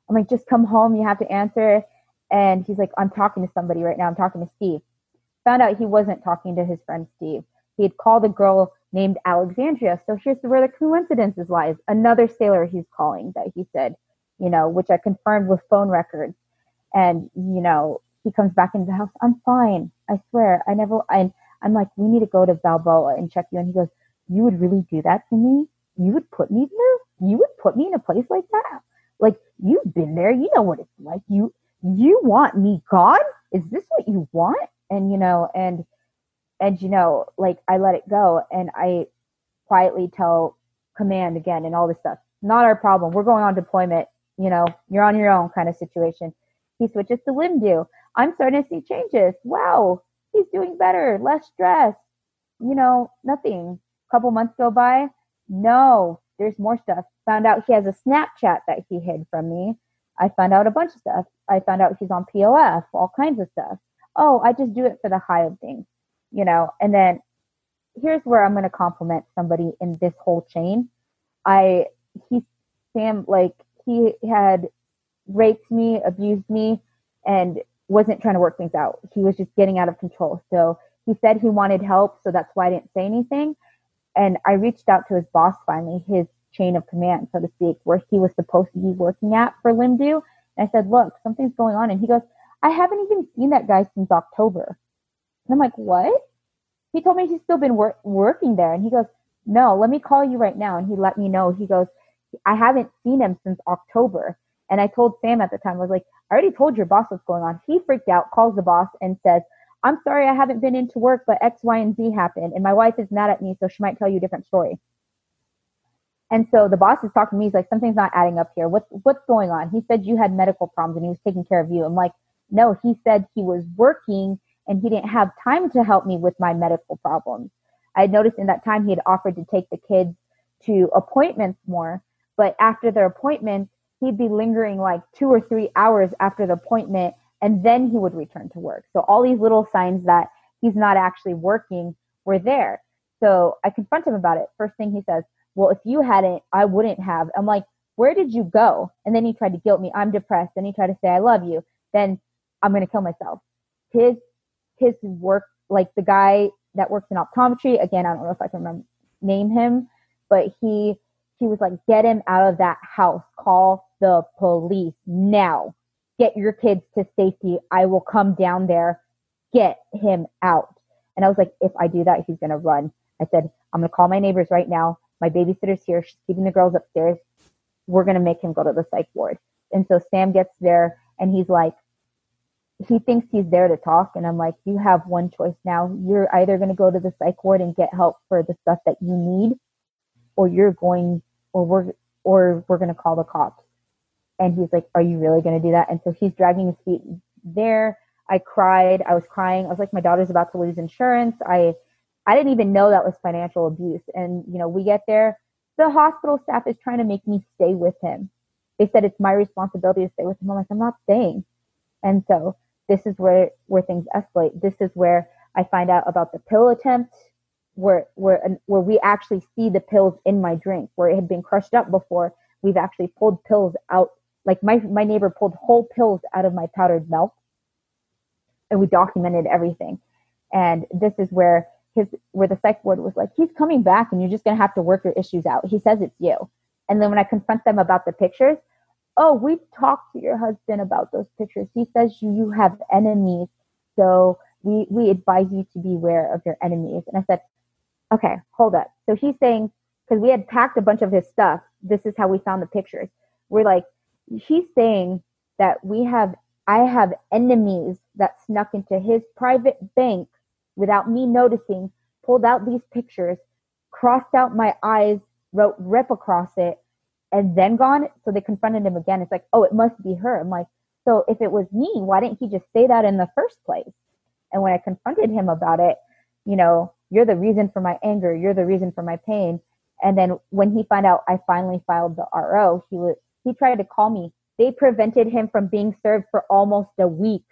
Speaker 2: I'm like, just come home. You have to answer. And he's like, I'm talking to somebody right now. I'm talking to Steve. Found out he wasn't talking to his friend Steve. He had called a girl named Alexandria. So here's where the coincidences lies. Another sailor he's calling that he said you know, which I confirmed with phone records. And, you know, he comes back into the house. I'm fine. I swear. I never, I, I'm like, we need to go to Balboa and check you. And he goes, you would really do that to me? You would put me there? You would put me in a place like that? Like, you've been there. You know what it's like. You, you want me gone? Is this what you want? And, you know, and, and, you know, like I let it go and I quietly tell command again and all this stuff. Not our problem. We're going on deployment you know, you're on your own kind of situation. He switches to Limdu. I'm starting to see changes. Wow, he's doing better, less stress. You know, nothing. A couple months go by. No, there's more stuff. Found out he has a Snapchat that he hid from me. I found out a bunch of stuff. I found out he's on POF, all kinds of stuff. Oh, I just do it for the high of things, you know. And then here's where I'm going to compliment somebody in this whole chain. I he Sam like he had raped me, abused me, and wasn't trying to work things out. He was just getting out of control. So he said he wanted help, so that's why I didn't say anything. And I reached out to his boss finally, his chain of command, so to speak, where he was supposed to be working at for Limdu. And I said, Look, something's going on. And he goes, I haven't even seen that guy since October. And I'm like, What? He told me he's still been wor- working there. And he goes, No, let me call you right now. And he let me know. He goes, I haven't seen him since October. And I told Sam at the time, I was like, I already told your boss what's going on. He freaked out, calls the boss and says, I'm sorry I haven't been into work, but X, Y, and Z happened. And my wife is mad at me, so she might tell you a different story. And so the boss is talking to me. He's like, something's not adding up here. What's what's going on? He said you had medical problems and he was taking care of you. I'm like, no, he said he was working and he didn't have time to help me with my medical problems. I had noticed in that time he had offered to take the kids to appointments more, but after their appointment, he'd be lingering like two or three hours after the appointment and then he would return to work. So all these little signs that he's not actually working were there. So I confront him about it. First thing he says, Well, if you hadn't, I wouldn't have. I'm like, Where did you go? And then he tried to guilt me. I'm depressed. Then he tried to say, I love you. Then I'm going to kill myself. His, his work, like the guy that works in optometry, again, I don't know if I can remember, name him, but he, he was like, Get him out of that house. Call the police now. Get your kids to safety. I will come down there. Get him out. And I was like, if I do that, he's going to run. I said, I'm going to call my neighbors right now. My babysitter's here. She's keeping the girls upstairs. We're going to make him go to the psych ward. And so Sam gets there and he's like, he thinks he's there to talk. And I'm like, you have one choice now. You're either going to go to the psych ward and get help for the stuff that you need, or you're going, or we're, or we're going to call the cops. And he's like, are you really going to do that? And so he's dragging his feet there. I cried. I was crying. I was like, my daughter's about to lose insurance. I, I didn't even know that was financial abuse. And, you know, we get there, the hospital staff is trying to make me stay with him. They said it's my responsibility to stay with him. I'm like, I'm not staying. And so this is where, where things escalate. This is where I find out about the pill attempt, where, where, where we actually see the pills in my drink, where it had been crushed up before. We've actually pulled pills out. Like my, my neighbor pulled whole pills out of my powdered milk and we documented everything. And this is where his where the psych ward was like, he's coming back and you're just gonna have to work your issues out. He says it's you. And then when I confront them about the pictures, oh, we've talked to your husband about those pictures. He says you you have enemies, so we we advise you to beware of your enemies. And I said, okay, hold up. So he's saying because we had packed a bunch of his stuff. This is how we found the pictures. We're like, he's saying that we have I have enemies that snuck into his private bank without me noticing, pulled out these pictures, crossed out my eyes, wrote rip across it, and then gone. So they confronted him again. It's like, oh, it must be her. I'm like, so if it was me, why didn't he just say that in the first place? And when I confronted him about it, you know, you're the reason for my anger. You're the reason for my pain. And then when he found out I finally filed the RO, he was he tried to call me. They prevented him from being served for almost a week.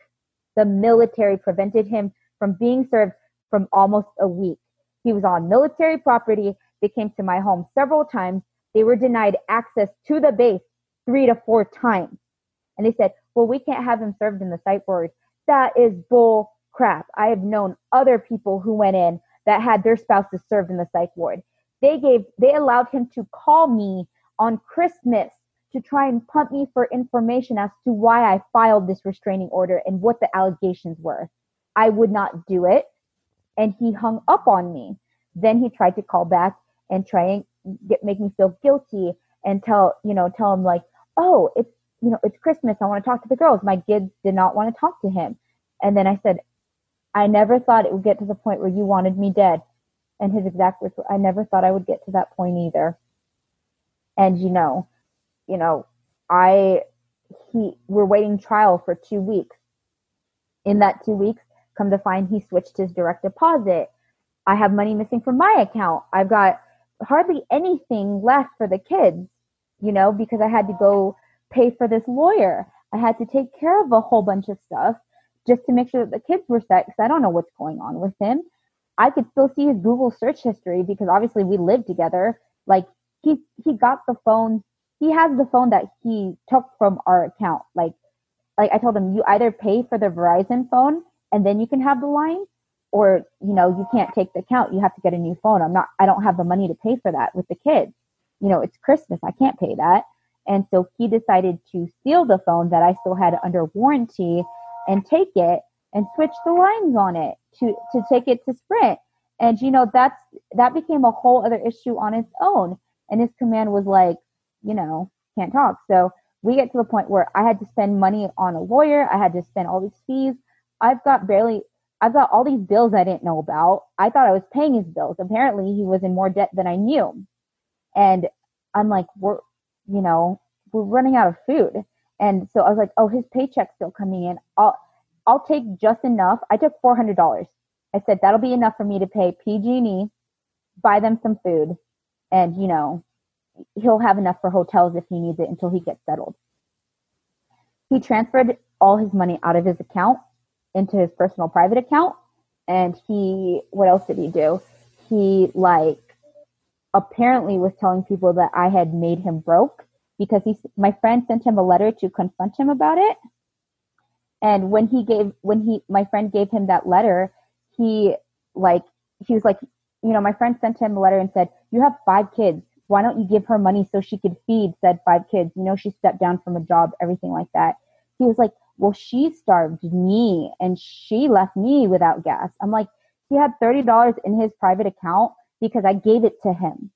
Speaker 2: The military prevented him from being served from almost a week. He was on military property. They came to my home several times. They were denied access to the base three to four times. And they said, well, we can't have him served in the psych ward. That is bull crap. I have known other people who went in that had their spouses served in the psych ward. They gave, they allowed him to call me on Christmas to try and pump me for information as to why I filed this restraining order and what the allegations were. I would not do it. And he hung up on me. Then he tried to call back and try and get make me feel guilty and tell, you know, tell him like, oh, it's you know, it's Christmas. I want to talk to the girls. My kids did not want to talk to him. And then I said, I never thought it would get to the point where you wanted me dead. And his exact words were, I never thought I would get to that point either. And you know, you know, I he we're waiting trial for two weeks. In that two weeks, come to find he switched his direct deposit. I have money missing from my account. I've got hardly anything left for the kids, you know, because I had to go pay for this lawyer. I had to take care of a whole bunch of stuff just to make sure that the kids were set because I don't know what's going on with him. I could still see his Google search history because obviously we live together. Like he he got the phone he has the phone that he took from our account. Like, like I told him, you either pay for the Verizon phone and then you can have the line, or you know, you can't take the account. You have to get a new phone. I'm not. I don't have the money to pay for that with the kids. You know, it's Christmas. I can't pay that. And so he decided to steal the phone that I still had under warranty and take it and switch the lines on it to to take it to Sprint. And you know, that's that became a whole other issue on its own. And his command was like, you know, can't talk. So we get to the point where I had to spend money on a lawyer. I had to spend all these fees. I've got barely, I've got all these bills I didn't know about. I thought I was paying his bills. Apparently, he was in more debt than I knew. And I'm like, we're, you know, we're running out of food. And so I was like, oh, his paycheck's still coming in. I'll, I'll take just enough. I took $400. I said, that'll be enough for me to pay PG&E, buy them some food, and, you know, he'll have enough for hotels if he needs it until he gets settled. He transferred all his money out of his account into his personal private account. And he, what else did he do? He, like, apparently was telling people that I had made him broke because he, my friend sent him a letter to confront him about it. And when he gave, when he, my friend gave him that letter, he, like, he was like, you know, my friend sent him a letter and said, You have five kids. Why don't you give her money so she could feed said five kids? You know, she stepped down from a job, everything like that. He was like, Well, she starved me and she left me without gas. I'm like, He had $30 in his private account because I gave it to him.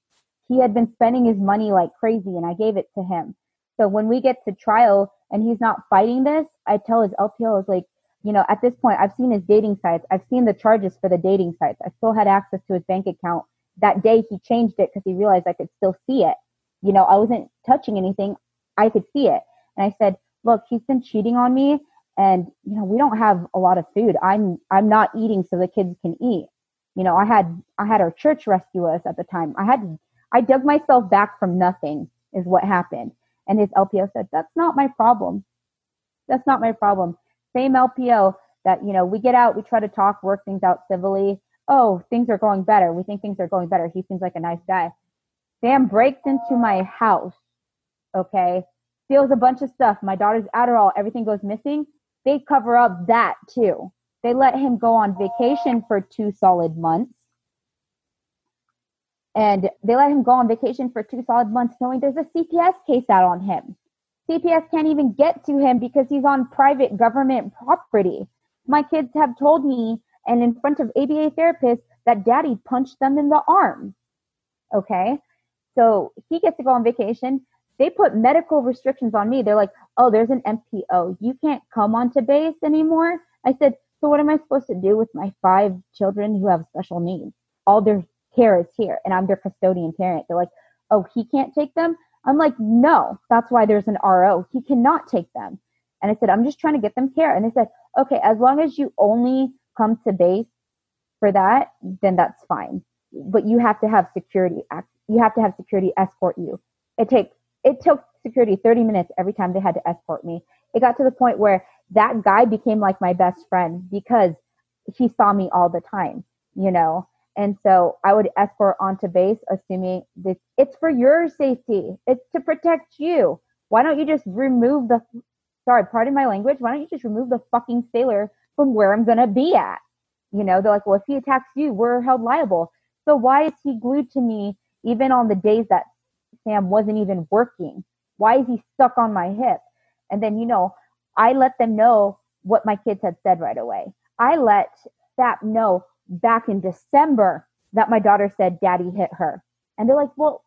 Speaker 2: He had been spending his money like crazy and I gave it to him. So when we get to trial and he's not fighting this, I tell his LPO, is like, you know, at this point, I've seen his dating sites. I've seen the charges for the dating sites. I still had access to his bank account. That day he changed it because he realized I could still see it. You know, I wasn't touching anything. I could see it. And I said, look, he's been cheating on me and, you know, we don't have a lot of food. I'm, I'm not eating so the kids can eat. You know, I had, I had our church rescue us at the time. I had, I dug myself back from nothing is what happened. And his LPO said, that's not my problem. That's not my problem same LPO that, you know, we get out, we try to talk, work things out civilly. Oh, things are going better. We think things are going better. He seems like a nice guy. Sam breaks into my house, okay, steals a bunch of stuff. My daughter's Adderall, everything goes missing. They cover up that too. They let him go on vacation for two solid months. And they let him go on vacation for two solid months, knowing there's a CPS case out on him. CPS can't even get to him because he's on private government property. My kids have told me, and in front of ABA therapists, that daddy punched them in the arm. Okay. So he gets to go on vacation. They put medical restrictions on me. They're like, oh, there's an MPO. You can't come onto base anymore. I said, so what am I supposed to do with my five children who have special needs? All their care is here, and I'm their custodian parent. They're like, oh, he can't take them. I'm like, no, that's why there's an RO. He cannot take them. And I said, I'm just trying to get them care. And they said, okay, as long as you only come to base for that, then that's fine. But you have to have security act. You have to have security escort you. It take it took security 30 minutes every time they had to escort me. It got to the point where that guy became like my best friend because he saw me all the time, you know. And so I would escort onto base, assuming that it's for your safety. It's to protect you. Why don't you just remove the, sorry, pardon my language. Why don't you just remove the fucking sailor from where I'm going to be at? You know, they're like, well, if he attacks you, we're held liable. So why is he glued to me even on the days that Sam wasn't even working? Why is he stuck on my hip? And then, you know, I let them know what my kids had said right away. I let FAP know back in December that my daughter said daddy hit her. And they're like, well,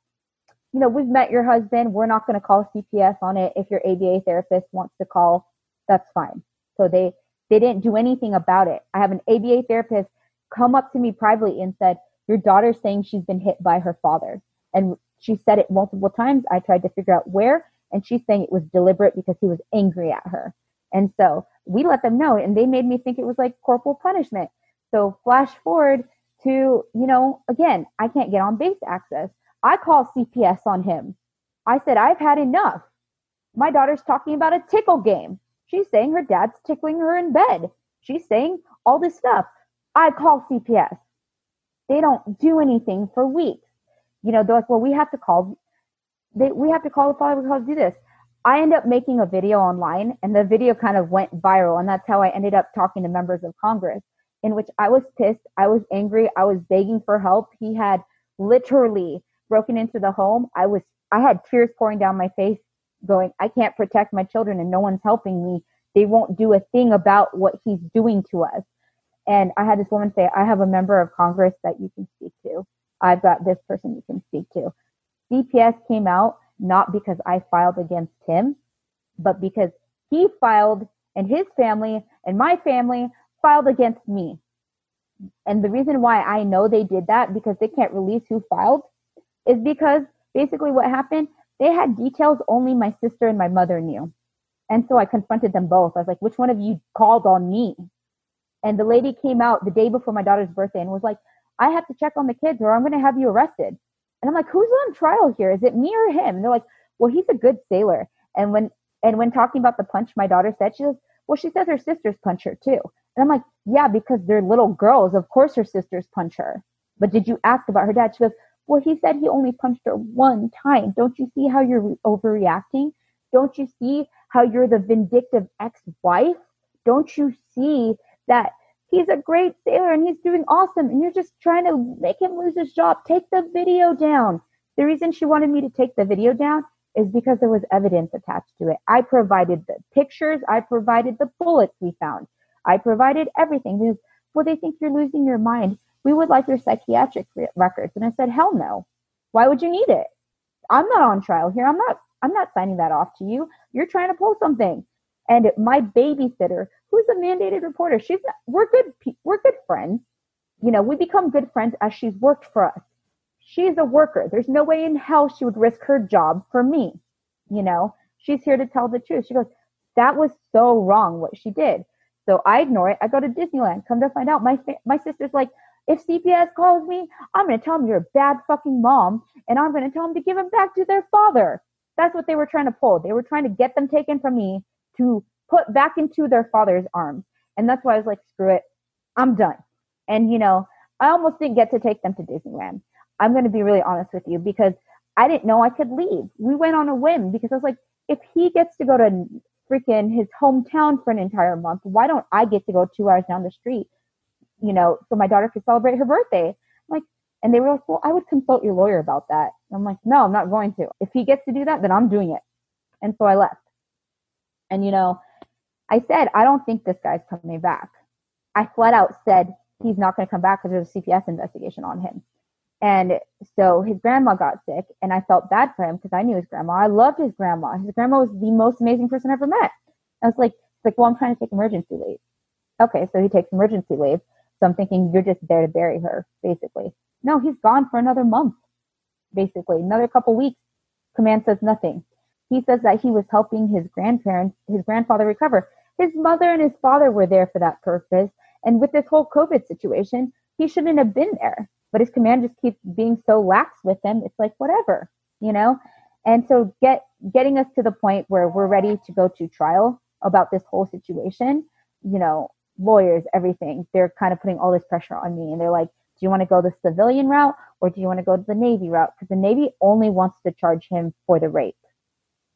Speaker 2: you know, we've met your husband. We're not going to call CPS on it. If your ABA therapist wants to call, that's fine. So they they didn't do anything about it. I have an ABA therapist come up to me privately and said, "Your daughter's saying she's been hit by her father." And she said it multiple times. I tried to figure out where, and she's saying it was deliberate because he was angry at her. And so we let them know, and they made me think it was like corporal punishment. So flash forward to, you know, again, I can't get on base access. I call CPS on him. I said, I've had enough. My daughter's talking about a tickle game. She's saying her dad's tickling her in bed. She's saying all this stuff. I call CPS. They don't do anything for weeks. You know, they're like, well, we have to call, they, we have to call the father, we have to do this. I end up making a video online and the video kind of went viral. And that's how I ended up talking to members of Congress in which I was pissed, I was angry, I was begging for help. He had literally broken into the home. I was I had tears pouring down my face going, I can't protect my children and no one's helping me. They won't do a thing about what he's doing to us. And I had this woman say, I have a member of Congress that you can speak to. I've got this person you can speak to. CPS came out not because I filed against him, but because he filed and his family and my family filed against me. And the reason why I know they did that because they can't release who filed is because basically what happened, they had details only my sister and my mother knew. And so I confronted them both. I was like, which one of you called on me? And the lady came out the day before my daughter's birthday and was like, I have to check on the kids or I'm going to have you arrested. And I'm like, who's on trial here? Is it me or him? And they're like, well, he's a good sailor. And when and when talking about the punch, my daughter said, she goes, well, she says her sisters punch her too. And I'm like, yeah, because they're little girls. Of course her sisters punch her. But did you ask about her dad? She goes, well, he said he only punched her one time. Don't you see how you're overreacting? Don't you see how you're the vindictive ex wife? Don't you see that he's a great sailor and he's doing awesome and you're just trying to make him lose his job? Take the video down. The reason she wanted me to take the video down is because there was evidence attached to it. I provided the pictures, I provided the bullets we found, I provided everything because, well, they think you're losing your mind we would like your psychiatric re- records. And I said, hell no. Why would you need it? I'm not on trial here. I'm not, I'm not signing that off to you. You're trying to pull something. And my babysitter, who's a mandated reporter, she's not, we're good, we're good friends. You know, we become good friends as she's worked for us. She's a worker. There's no way in hell she would risk her job for me. You know, she's here to tell the truth. She goes, that was so wrong what she did. So I ignore it. I go to Disneyland. Come to find out, my fa- my sister's like, if CPS calls me, I'm going to tell them you're a bad fucking mom and I'm going to tell them to give them back to their father. That's what they were trying to pull. They were trying to get them taken from me to put back into their father's arms. And that's why I was like, screw it. I'm done. And, you know, I almost didn't get to take them to Disneyland. I'm going to be really honest with you because I didn't know I could leave. We went on a whim because I was like, if he gets to go to freaking his hometown for an entire month, why don't I get to go two hours down the street you know, so my daughter could celebrate her birthday. I'm like, and they were like, well, I would consult your lawyer about that. And I'm like, no, I'm not going to. If he gets to do that, then I'm doing it. And so I left. And, you know, I said, I don't think this guy's coming back. I flat out said he's not going to come back because there's a CPS investigation on him. And so his grandma got sick, and I felt bad for him because I knew his grandma. I loved his grandma. His grandma was the most amazing person I ever met. I was like, like, well, I'm trying to take emergency leave. Okay, so he takes emergency leave. So I'm thinking you're just there to bury her, basically. No, he's gone for another month, basically, another couple weeks. Command says nothing. He says that he was helping his grandparents, his grandfather recover. His mother and his father were there for that purpose. And with this whole COVID situation, he shouldn't have been there. But his command just keeps being so lax with him. It's like whatever, you know. And so get getting us to the point where we're ready to go to trial about this whole situation. You know, lawyers, everything, they're kind of putting all this pressure on me. And they're like, do you want to go the civilian route or do you want to go to the Navy route? Because the Navy only wants to charge him for the rape.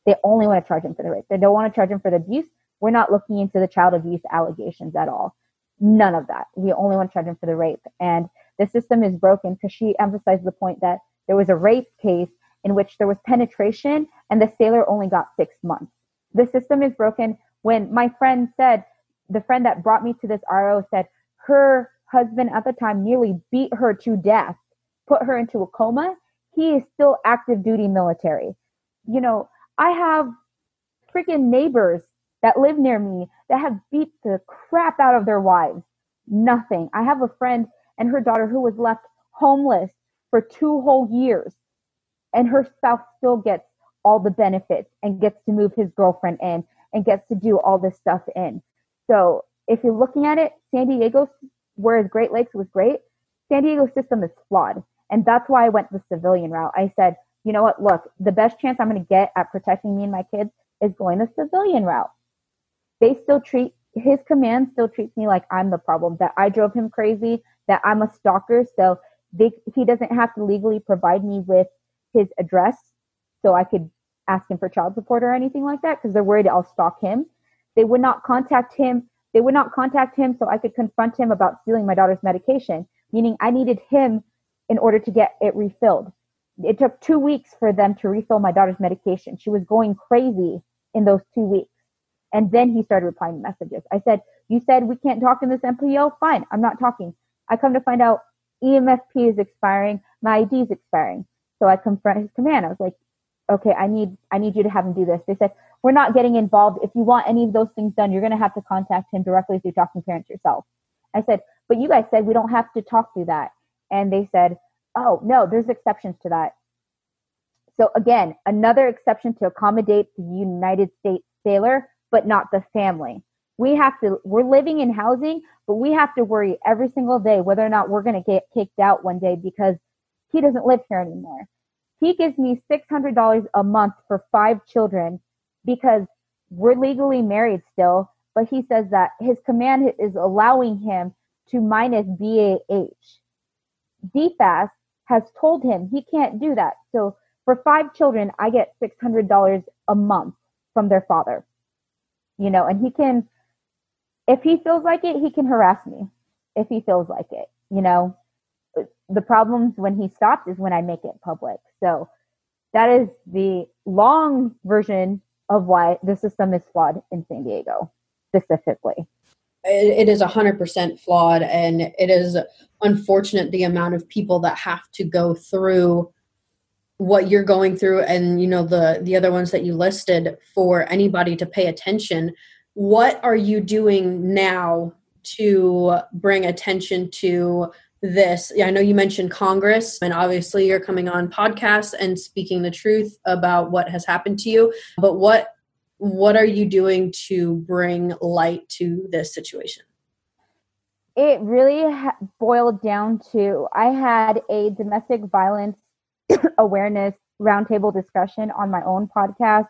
Speaker 2: They only want to charge him for the rape. They don't want to charge him for the abuse. We're not looking into the child abuse allegations at all. None of that. We only want to charge him for the rape. And the system is broken because she emphasized the point that there was a rape case in which there was penetration and the sailor only got six months. The system is broken when my friend said the friend that brought me to this RO said her husband at the time nearly beat her to death, put her into a coma. He is still active duty military. You know, I have freaking neighbors that live near me that have beat the crap out of their wives. Nothing. I have a friend and her daughter who was left homeless for two whole years, and her spouse still gets all the benefits and gets to move his girlfriend in and gets to do all this stuff in. So if you're looking at it, San Diego, whereas Great Lakes was great, San Diego's system is flawed. And that's why I went the civilian route. I said, you know what, look, the best chance I'm going to get at protecting me and my kids is going the civilian route. They still treat, his command still treats me like I'm the problem, that I drove him crazy, that I'm a stalker. So they, he doesn't have to legally provide me with his address so I could ask him for child support or anything like that because they're worried I'll stalk him. They would not contact him. They would not contact him so I could confront him about stealing my daughter's medication, meaning I needed him in order to get it refilled. It took two weeks for them to refill my daughter's medication. She was going crazy in those two weeks. And then he started replying to messages. I said, You said we can't talk in this MPO? Fine, I'm not talking. I come to find out EMFP is expiring, my ID is expiring. So I confront his command. I was like, okay, I need I need you to have him do this. They said, we're not getting involved. If you want any of those things done, you're going to have to contact him directly through Talking Parents yourself. I said, but you guys said we don't have to talk through that. And they said, oh, no, there's exceptions to that. So again, another exception to accommodate the United States sailor but not the family. We have to, we're living in housing, but we have to worry every single day whether or not we're going to get kicked out one day because he doesn't live here anymore. He gives me $600 a month for five children because we're legally married still, but he says that his command is allowing him to minus BAH. DFAS has told him he can't do that. So for five children, I get $600 a month from their father. You know, and he can, if he feels like it, he can harass me if he feels like it. You know, the problems when he stops is when I make it public. So that is the long version of why the system is flawed in San Diego specifically.
Speaker 1: it is 100% flawed and it is unfortunate the amount of people that have to go through what you're going through and you know the the other ones that you listed for anybody to pay attention what are you doing now to bring attention to this yeah, i know you mentioned congress and obviously you're coming on podcasts and speaking the truth about what has happened to you but what what are you doing to bring light to this situation
Speaker 2: it really ha- boiled down to i had a domestic violence awareness roundtable discussion on my own podcast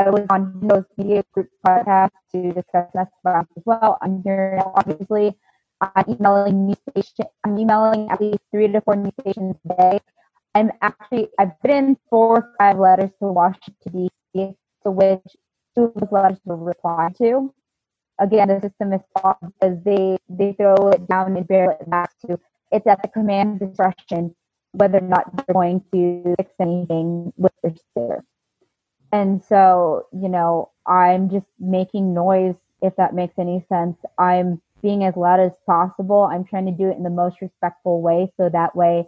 Speaker 2: I was on those media group podcasts to discuss domestic violence as well. I'm here now, obviously. I'm emailing news station. I'm emailing at least three to four news stations a day. I'm actually I've written four or five letters to Washington D.C. to which two of those letters were replied to. Again, the system is flawed because they they throw it down and bear it back to it's at the command discretion whether or not they're going to fix anything with their sitter. And so, you know, I'm just making noise if that makes any sense. I'm being as loud as possible. I'm trying to do it in the most respectful way so that way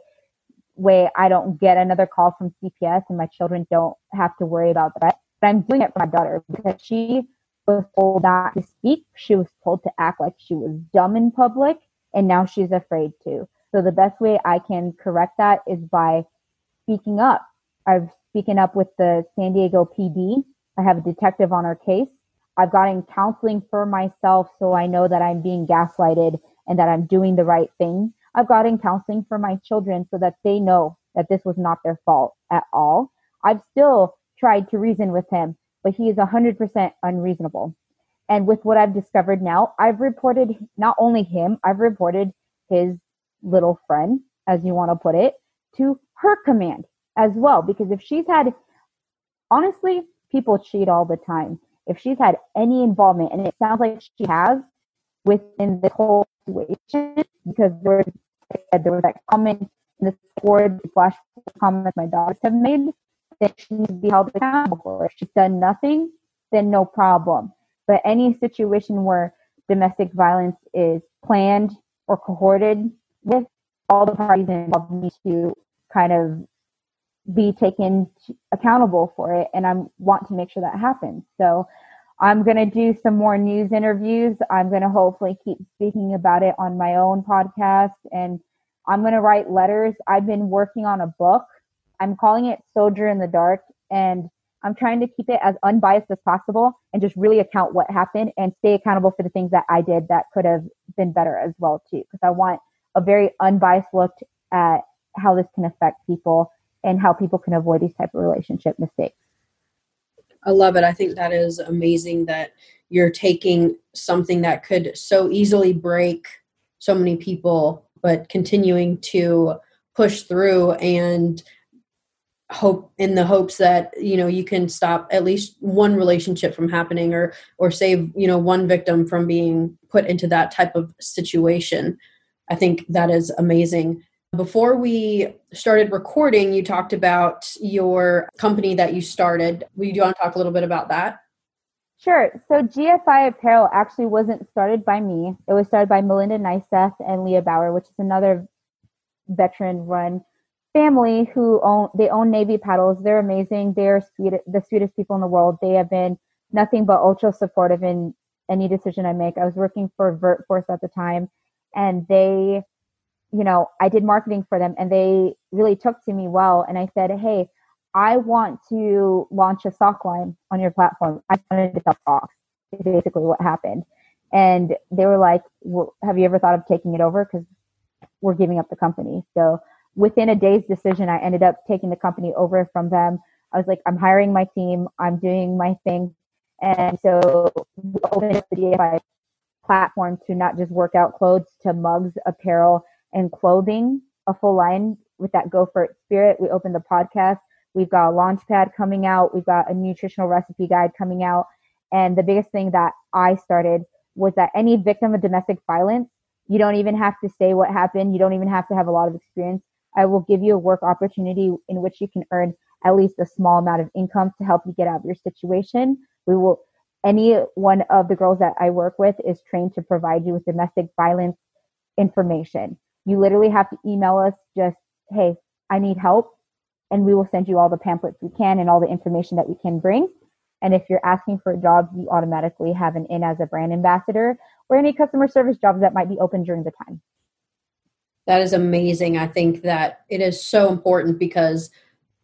Speaker 2: way I don't get another call from CPS and my children don't have to worry about that. But I'm doing it for my daughter because she was told not to speak. She was told to act like she was dumb in public and now she's afraid to. So the best way I can correct that is by speaking up. I've speaking up with the San Diego PD. I have a detective on our case. I've gotten counseling for myself so I know that I'm being gaslighted and that I'm doing the right thing. I've gotten counseling for my children so that they know that this was not their fault at all. I've still tried to reason with him, but he is 100% unreasonable. And with what I've discovered now, I've reported not only him, I've reported his little friend, as you want to put it, to her command as well. Because if she's had, honestly, people cheat all the time if she's had any involvement, and it sounds like she has within the whole situation, because there was, there was that comment in the board flash comments my daughters have made that she needs to be held accountable. If she's done nothing, then no problem. But any situation where domestic violence is planned or cohorted with, all the parties involved need to kind of be taken accountable for it and i want to make sure that happens. So i'm going to do some more news interviews. I'm going to hopefully keep speaking about it on my own podcast and i'm going to write letters. I've been working on a book. I'm calling it soldier in the dark and i'm trying to keep it as unbiased as possible and just really account what happened and stay accountable for the things that i did that could have been better as well too because i want a very unbiased look at how this can affect people and how people can avoid these type of relationship mistakes.
Speaker 1: I love it. I think that is amazing that you're taking something that could so easily break so many people, but continuing to push through and hope in the hopes that you know you can stop at least one relationship from happening or or save you know one victim from being put into that type of situation i think that is amazing before we started recording, you talked about your company that you started. Do you want to talk a little bit about that?
Speaker 2: Sure. So GFI Apparel actually wasn't started by me. It was started by Melinda Neiseth and Leah Bauer, which is another veteran-run family who own they own Navy paddles. They're amazing. They're sweet, the sweetest people in the world. They have been nothing but ultra supportive in any decision I make. I was working for VertForce at the time, and they you know, I did marketing for them and they really took to me well. And I said, Hey, I want to launch a sock line on your platform. I wanted to sell socks. basically what happened. And they were like, well, have you ever thought of taking it over? Because we're giving up the company. So within a day's decision, I ended up taking the company over from them. I was like, I'm hiring my team. I'm doing my thing. And so we opened up the DFI platform to not just workout clothes, to mugs, apparel, and clothing, a full line with that Go For It spirit. We opened the podcast. We've got a launch pad coming out. We've got a nutritional recipe guide coming out. And the biggest thing that I started was that any victim of domestic violence, you don't even have to say what happened. You don't even have to have a lot of experience. I will give you a work opportunity in which you can earn at least a small amount of income to help you get out of your situation. We will, any one of the girls that I work with is trained to provide you with domestic violence information. You literally have to email us just, hey, I need help. And we will send you all the pamphlets we can and all the information that we can bring. And if you're asking for a job, you automatically have an in as a brand ambassador or any customer service jobs that might be open during the time.
Speaker 1: That is amazing. I think that it is so important because,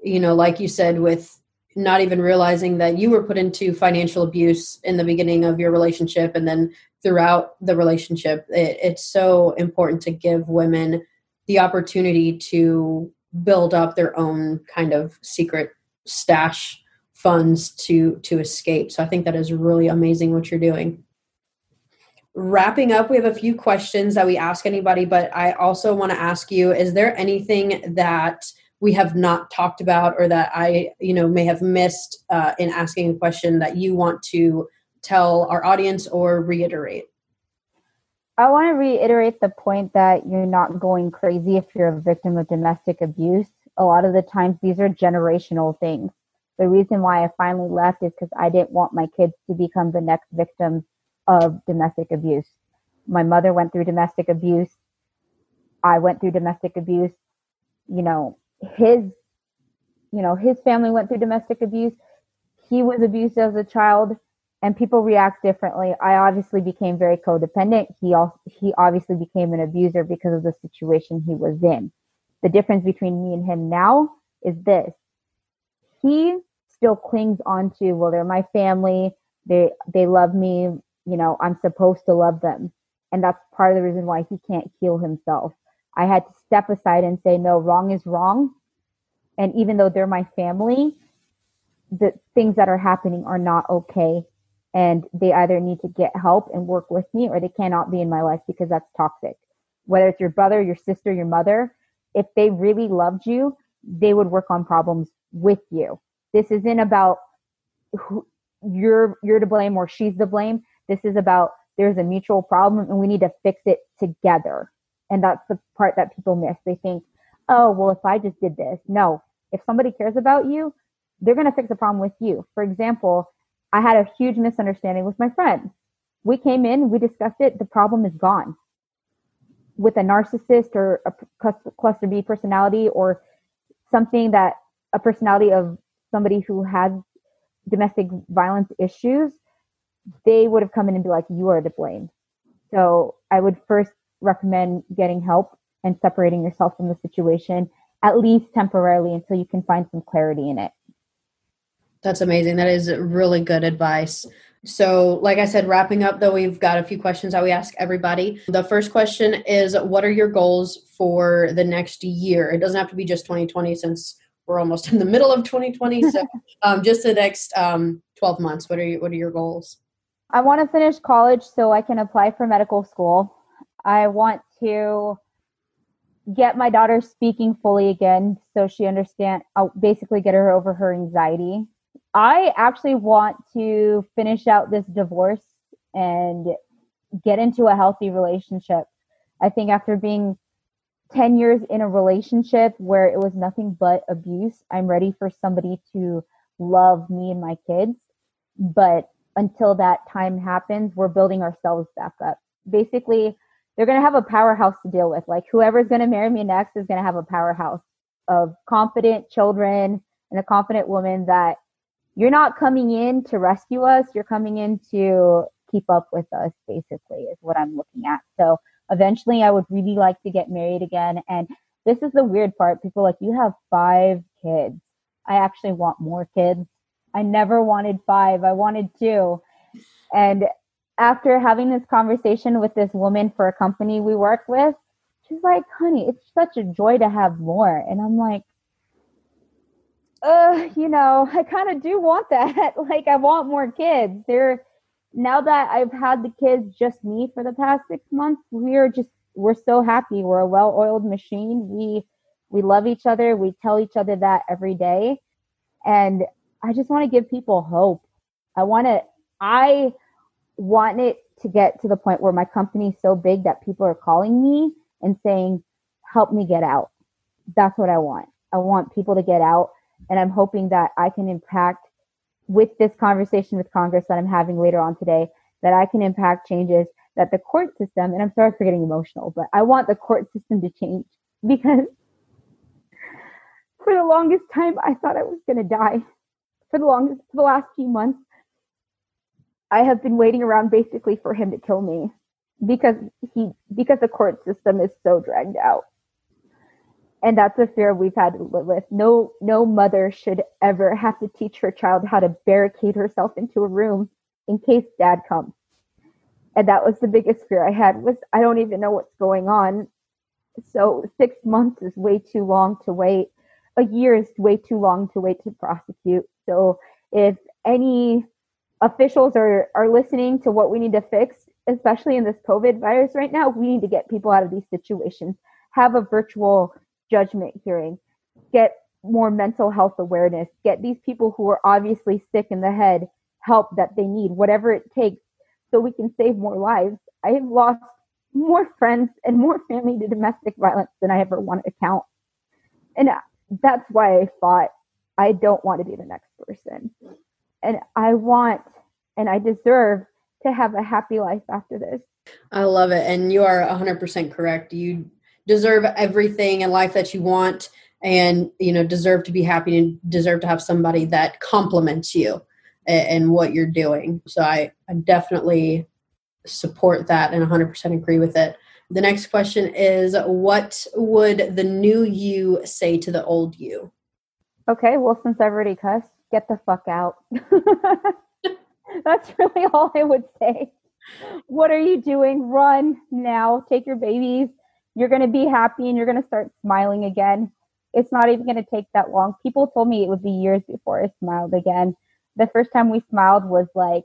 Speaker 1: you know, like you said, with not even realizing that you were put into financial abuse in the beginning of your relationship and then throughout the relationship, it, it's so important to give women the opportunity to build up their own kind of secret stash funds to to escape. So I think that is really amazing what you're doing wrapping up, we have a few questions that we ask anybody, but I also want to ask you is there anything that we have not talked about or that I, you know, may have missed uh, in asking a question that you want to tell our audience or reiterate?
Speaker 2: I want to reiterate the point that you're not going crazy if you're a victim of domestic abuse. A lot of the times, these are generational things. The reason why I finally left is because I didn't want my kids to become the next victims of domestic abuse. My mother went through domestic abuse. I went through domestic abuse. You know, his you know, his family went through domestic abuse. He was abused as a child and people react differently. I obviously became very codependent. He also he obviously became an abuser because of the situation he was in. The difference between me and him now is this. He still clings on to, well, they're my family. They they love me you know, I'm supposed to love them. And that's part of the reason why he can't heal himself. I had to step aside and say, no, wrong is wrong. And even though they're my family, the things that are happening are not okay. And they either need to get help and work with me or they cannot be in my life because that's toxic. Whether it's your brother, your sister, your mother, if they really loved you, they would work on problems with you. This isn't about who, you're you're to blame or she's to blame. This is about there's a mutual problem and we need to fix it together. And that's the part that people miss. They think, oh, well, if I just did this. No, if somebody cares about you, they're going to fix the problem with you. For example, I had a huge misunderstanding with my friend. We came in, we discussed it, the problem is gone. With a narcissist or a cluster B personality or something that a personality of somebody who has domestic violence issues, they would have come in and be like, you are to blame. So I would first recommend getting help and separating yourself from the situation, at least temporarily, until you can find some clarity in it.
Speaker 1: That's amazing. That is really good advice. So, like I said, wrapping up though, we've got a few questions that we ask everybody. The first question is What are your goals for the next year? It doesn't have to be just 2020 since we're almost in the middle of 2020. So, um, just the next um, 12 months, what are, you, what are your goals?
Speaker 2: I want to finish college so I can apply for medical school. I want to get my daughter speaking fully again so she understand I'll basically get her over her anxiety. I actually want to finish out this divorce and get into a healthy relationship. I think after being 10 years in a relationship where it was nothing but abuse, I'm ready for somebody to love me and my kids. But until that time happens, we're building ourselves back up. Basically, they're going to have a powerhouse to deal with. Like whoever's going to marry me next is going to have a powerhouse of confident children and a confident woman that you're not coming in to rescue us, you're coming in to keep up with us, basically, is what I'm looking at. So eventually, I would really like to get married again. And this is the weird part. People like, you have five kids. I actually want more kids. I never wanted five. I wanted two. And after having this conversation with this woman for a company we work with, she's like, honey, it's such a joy to have more. And I'm like, uh, you know, I kind of do want that. like, I want more kids. They're now that I've had the kids just me for the past six months, we're just we're so happy. We're a well-oiled machine. We we love each other. We tell each other that every day. And I just want to give people hope. I want to I want it to get to the point where my company's so big that people are calling me and saying, "Help me get out." That's what I want. I want people to get out and I'm hoping that I can impact with this conversation with Congress that I'm having later on today, that I can impact changes that the court system, and I'm sorry for getting emotional, but I want the court system to change because for the longest time I thought I was going to die. For the longest, for the last few months, I have been waiting around basically for him to kill me because he because the court system is so dragged out and that's a fear we've had to live with no no mother should ever have to teach her child how to barricade herself into a room in case dad comes. And that was the biggest fear i had was i don't even know what's going on. So six months is way too long to wait. A year is way too long to wait to prosecute. So if any officials are are listening to what we need to fix especially in this covid virus right now we need to get people out of these situations. Have a virtual judgment hearing, get more mental health awareness, get these people who are obviously sick in the head help that they need, whatever it takes, so we can save more lives. I have lost more friends and more family to domestic violence than I ever wanted to count. And uh, that's why I thought I don't want to be the next person. And I want and I deserve to have a happy life after this.
Speaker 1: I love it. And you are 100% correct. You deserve everything in life that you want and you know deserve to be happy and deserve to have somebody that compliments you and what you're doing. So I, I definitely support that and 100% agree with it. The next question is what would the new you say to the old you?
Speaker 2: Okay well since i've already cussed get the fuck out. That's really all i would say. What are you doing? Run now. Take your babies you're going to be happy and you're going to start smiling again. It's not even going to take that long. People told me it would be years before I smiled again. The first time we smiled was like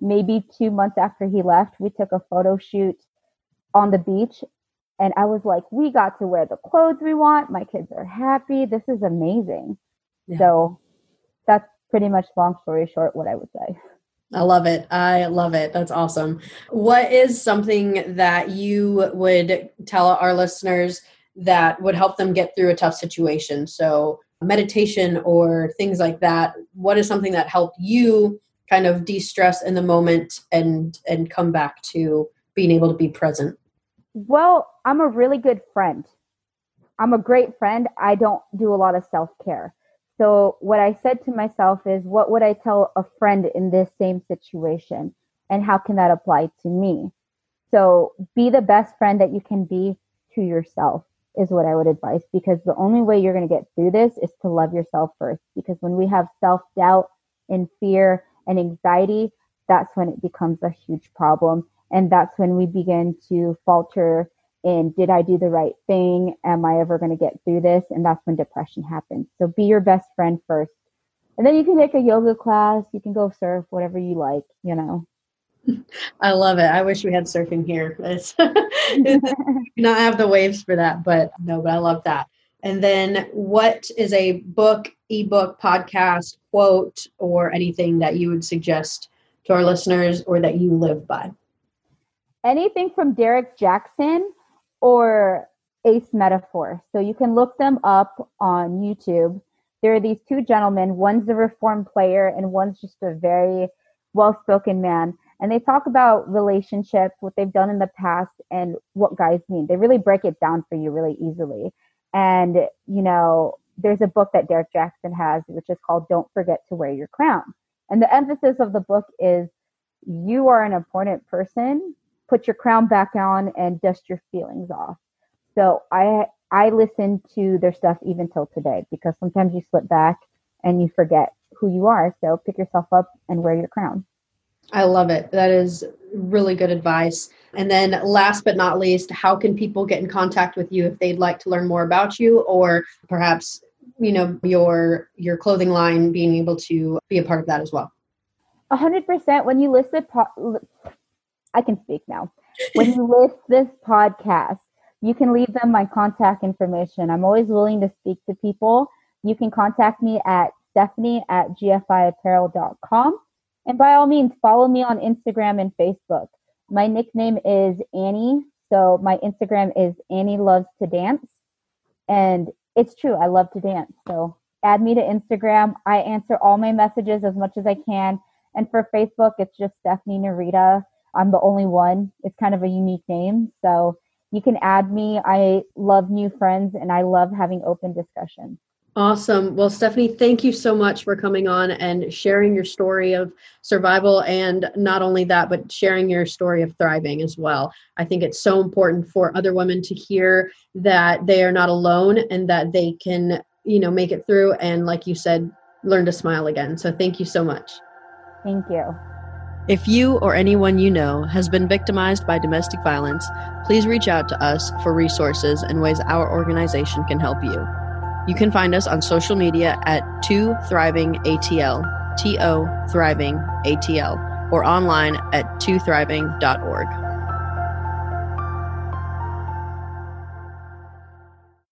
Speaker 2: maybe two months after he left. We took a photo shoot on the beach and I was like, we got to wear the clothes we want. My kids are happy. This is amazing. Yeah. So that's pretty much long story short what I would say.
Speaker 1: I love it. I love it. That's awesome. What is something that you would tell our listeners that would help them get through a tough situation? So, meditation or things like that. What is something that helped you kind of de-stress in the moment and and come back to being able to be present?
Speaker 2: Well, I'm a really good friend. I'm a great friend. I don't do a lot of self-care. So what I said to myself is, what would I tell a friend in this same situation? And how can that apply to me? So be the best friend that you can be to yourself is what I would advise because the only way you're going to get through this is to love yourself first. Because when we have self doubt and fear and anxiety, that's when it becomes a huge problem. And that's when we begin to falter in did I do the right thing? Am I ever going to get through this? And that's when depression happens. So be your best friend first. And then you can take a yoga class, you can go surf, whatever you like, you know.
Speaker 1: I love it. I wish we had surfing here. It's, it's not have the waves for that, but no, but I love that. And then what is a book, ebook, podcast, quote, or anything that you would suggest to our listeners or that you live by?
Speaker 2: Anything from Derrick Jaxn or Ace Metaphor. So you can look them up on YouTube. There are these two gentlemen. One's a reformed player, and one's just a very well spoken man. And they talk about relationships, what they've done in the past, and what guys mean. They really break it down for you really easily. And, you know, there's a book that Derrick Jaxn has, which is called Don't Forget to Wear Your Crown. And the emphasis of the book is you are an important person put your crown back on and dust your feelings off. So I I listen to their stuff even till today because sometimes you slip back and you forget who you are. So pick yourself up and wear your crown.
Speaker 1: I love it. That is really good advice. And then last but not least, how can people get in contact with you if they'd like to learn more about you or perhaps you know your your clothing line being able to be a part of that as well?
Speaker 2: A hundred percent. When you list po- I can speak now. When you list this podcast, you can leave them my contact information. I'm always willing to speak to people. You can contact me at stephanie at gfiapparel.com. And by all means, follow me on Instagram and Facebook. My nickname is Annie. So my Instagram is Annie Loves to Dance. And it's true, I love to dance. So add me to Instagram. I answer all my messages as much as I can. And for Facebook, it's just Stephanie Narita. I'm the only one. It's kind of a unique name. So you can add me. I love new friends and I love having open discussions.
Speaker 1: Awesome. Well, Stephanie, thank you so much for coming on and sharing your story of survival and not only that, but sharing your story of thriving as well. I think it's so important for other women to hear that they are not alone and that they can, you know, make it through and like you said, learn to smile again. So thank you so much.
Speaker 2: Thank you.
Speaker 1: If you or anyone you know has been victimized by domestic violence, please reach out to us for resources and ways our organization can help you. You can find us on social media at 2 Thriving ATL, T O Thriving ATL, or online at 2thriving.org.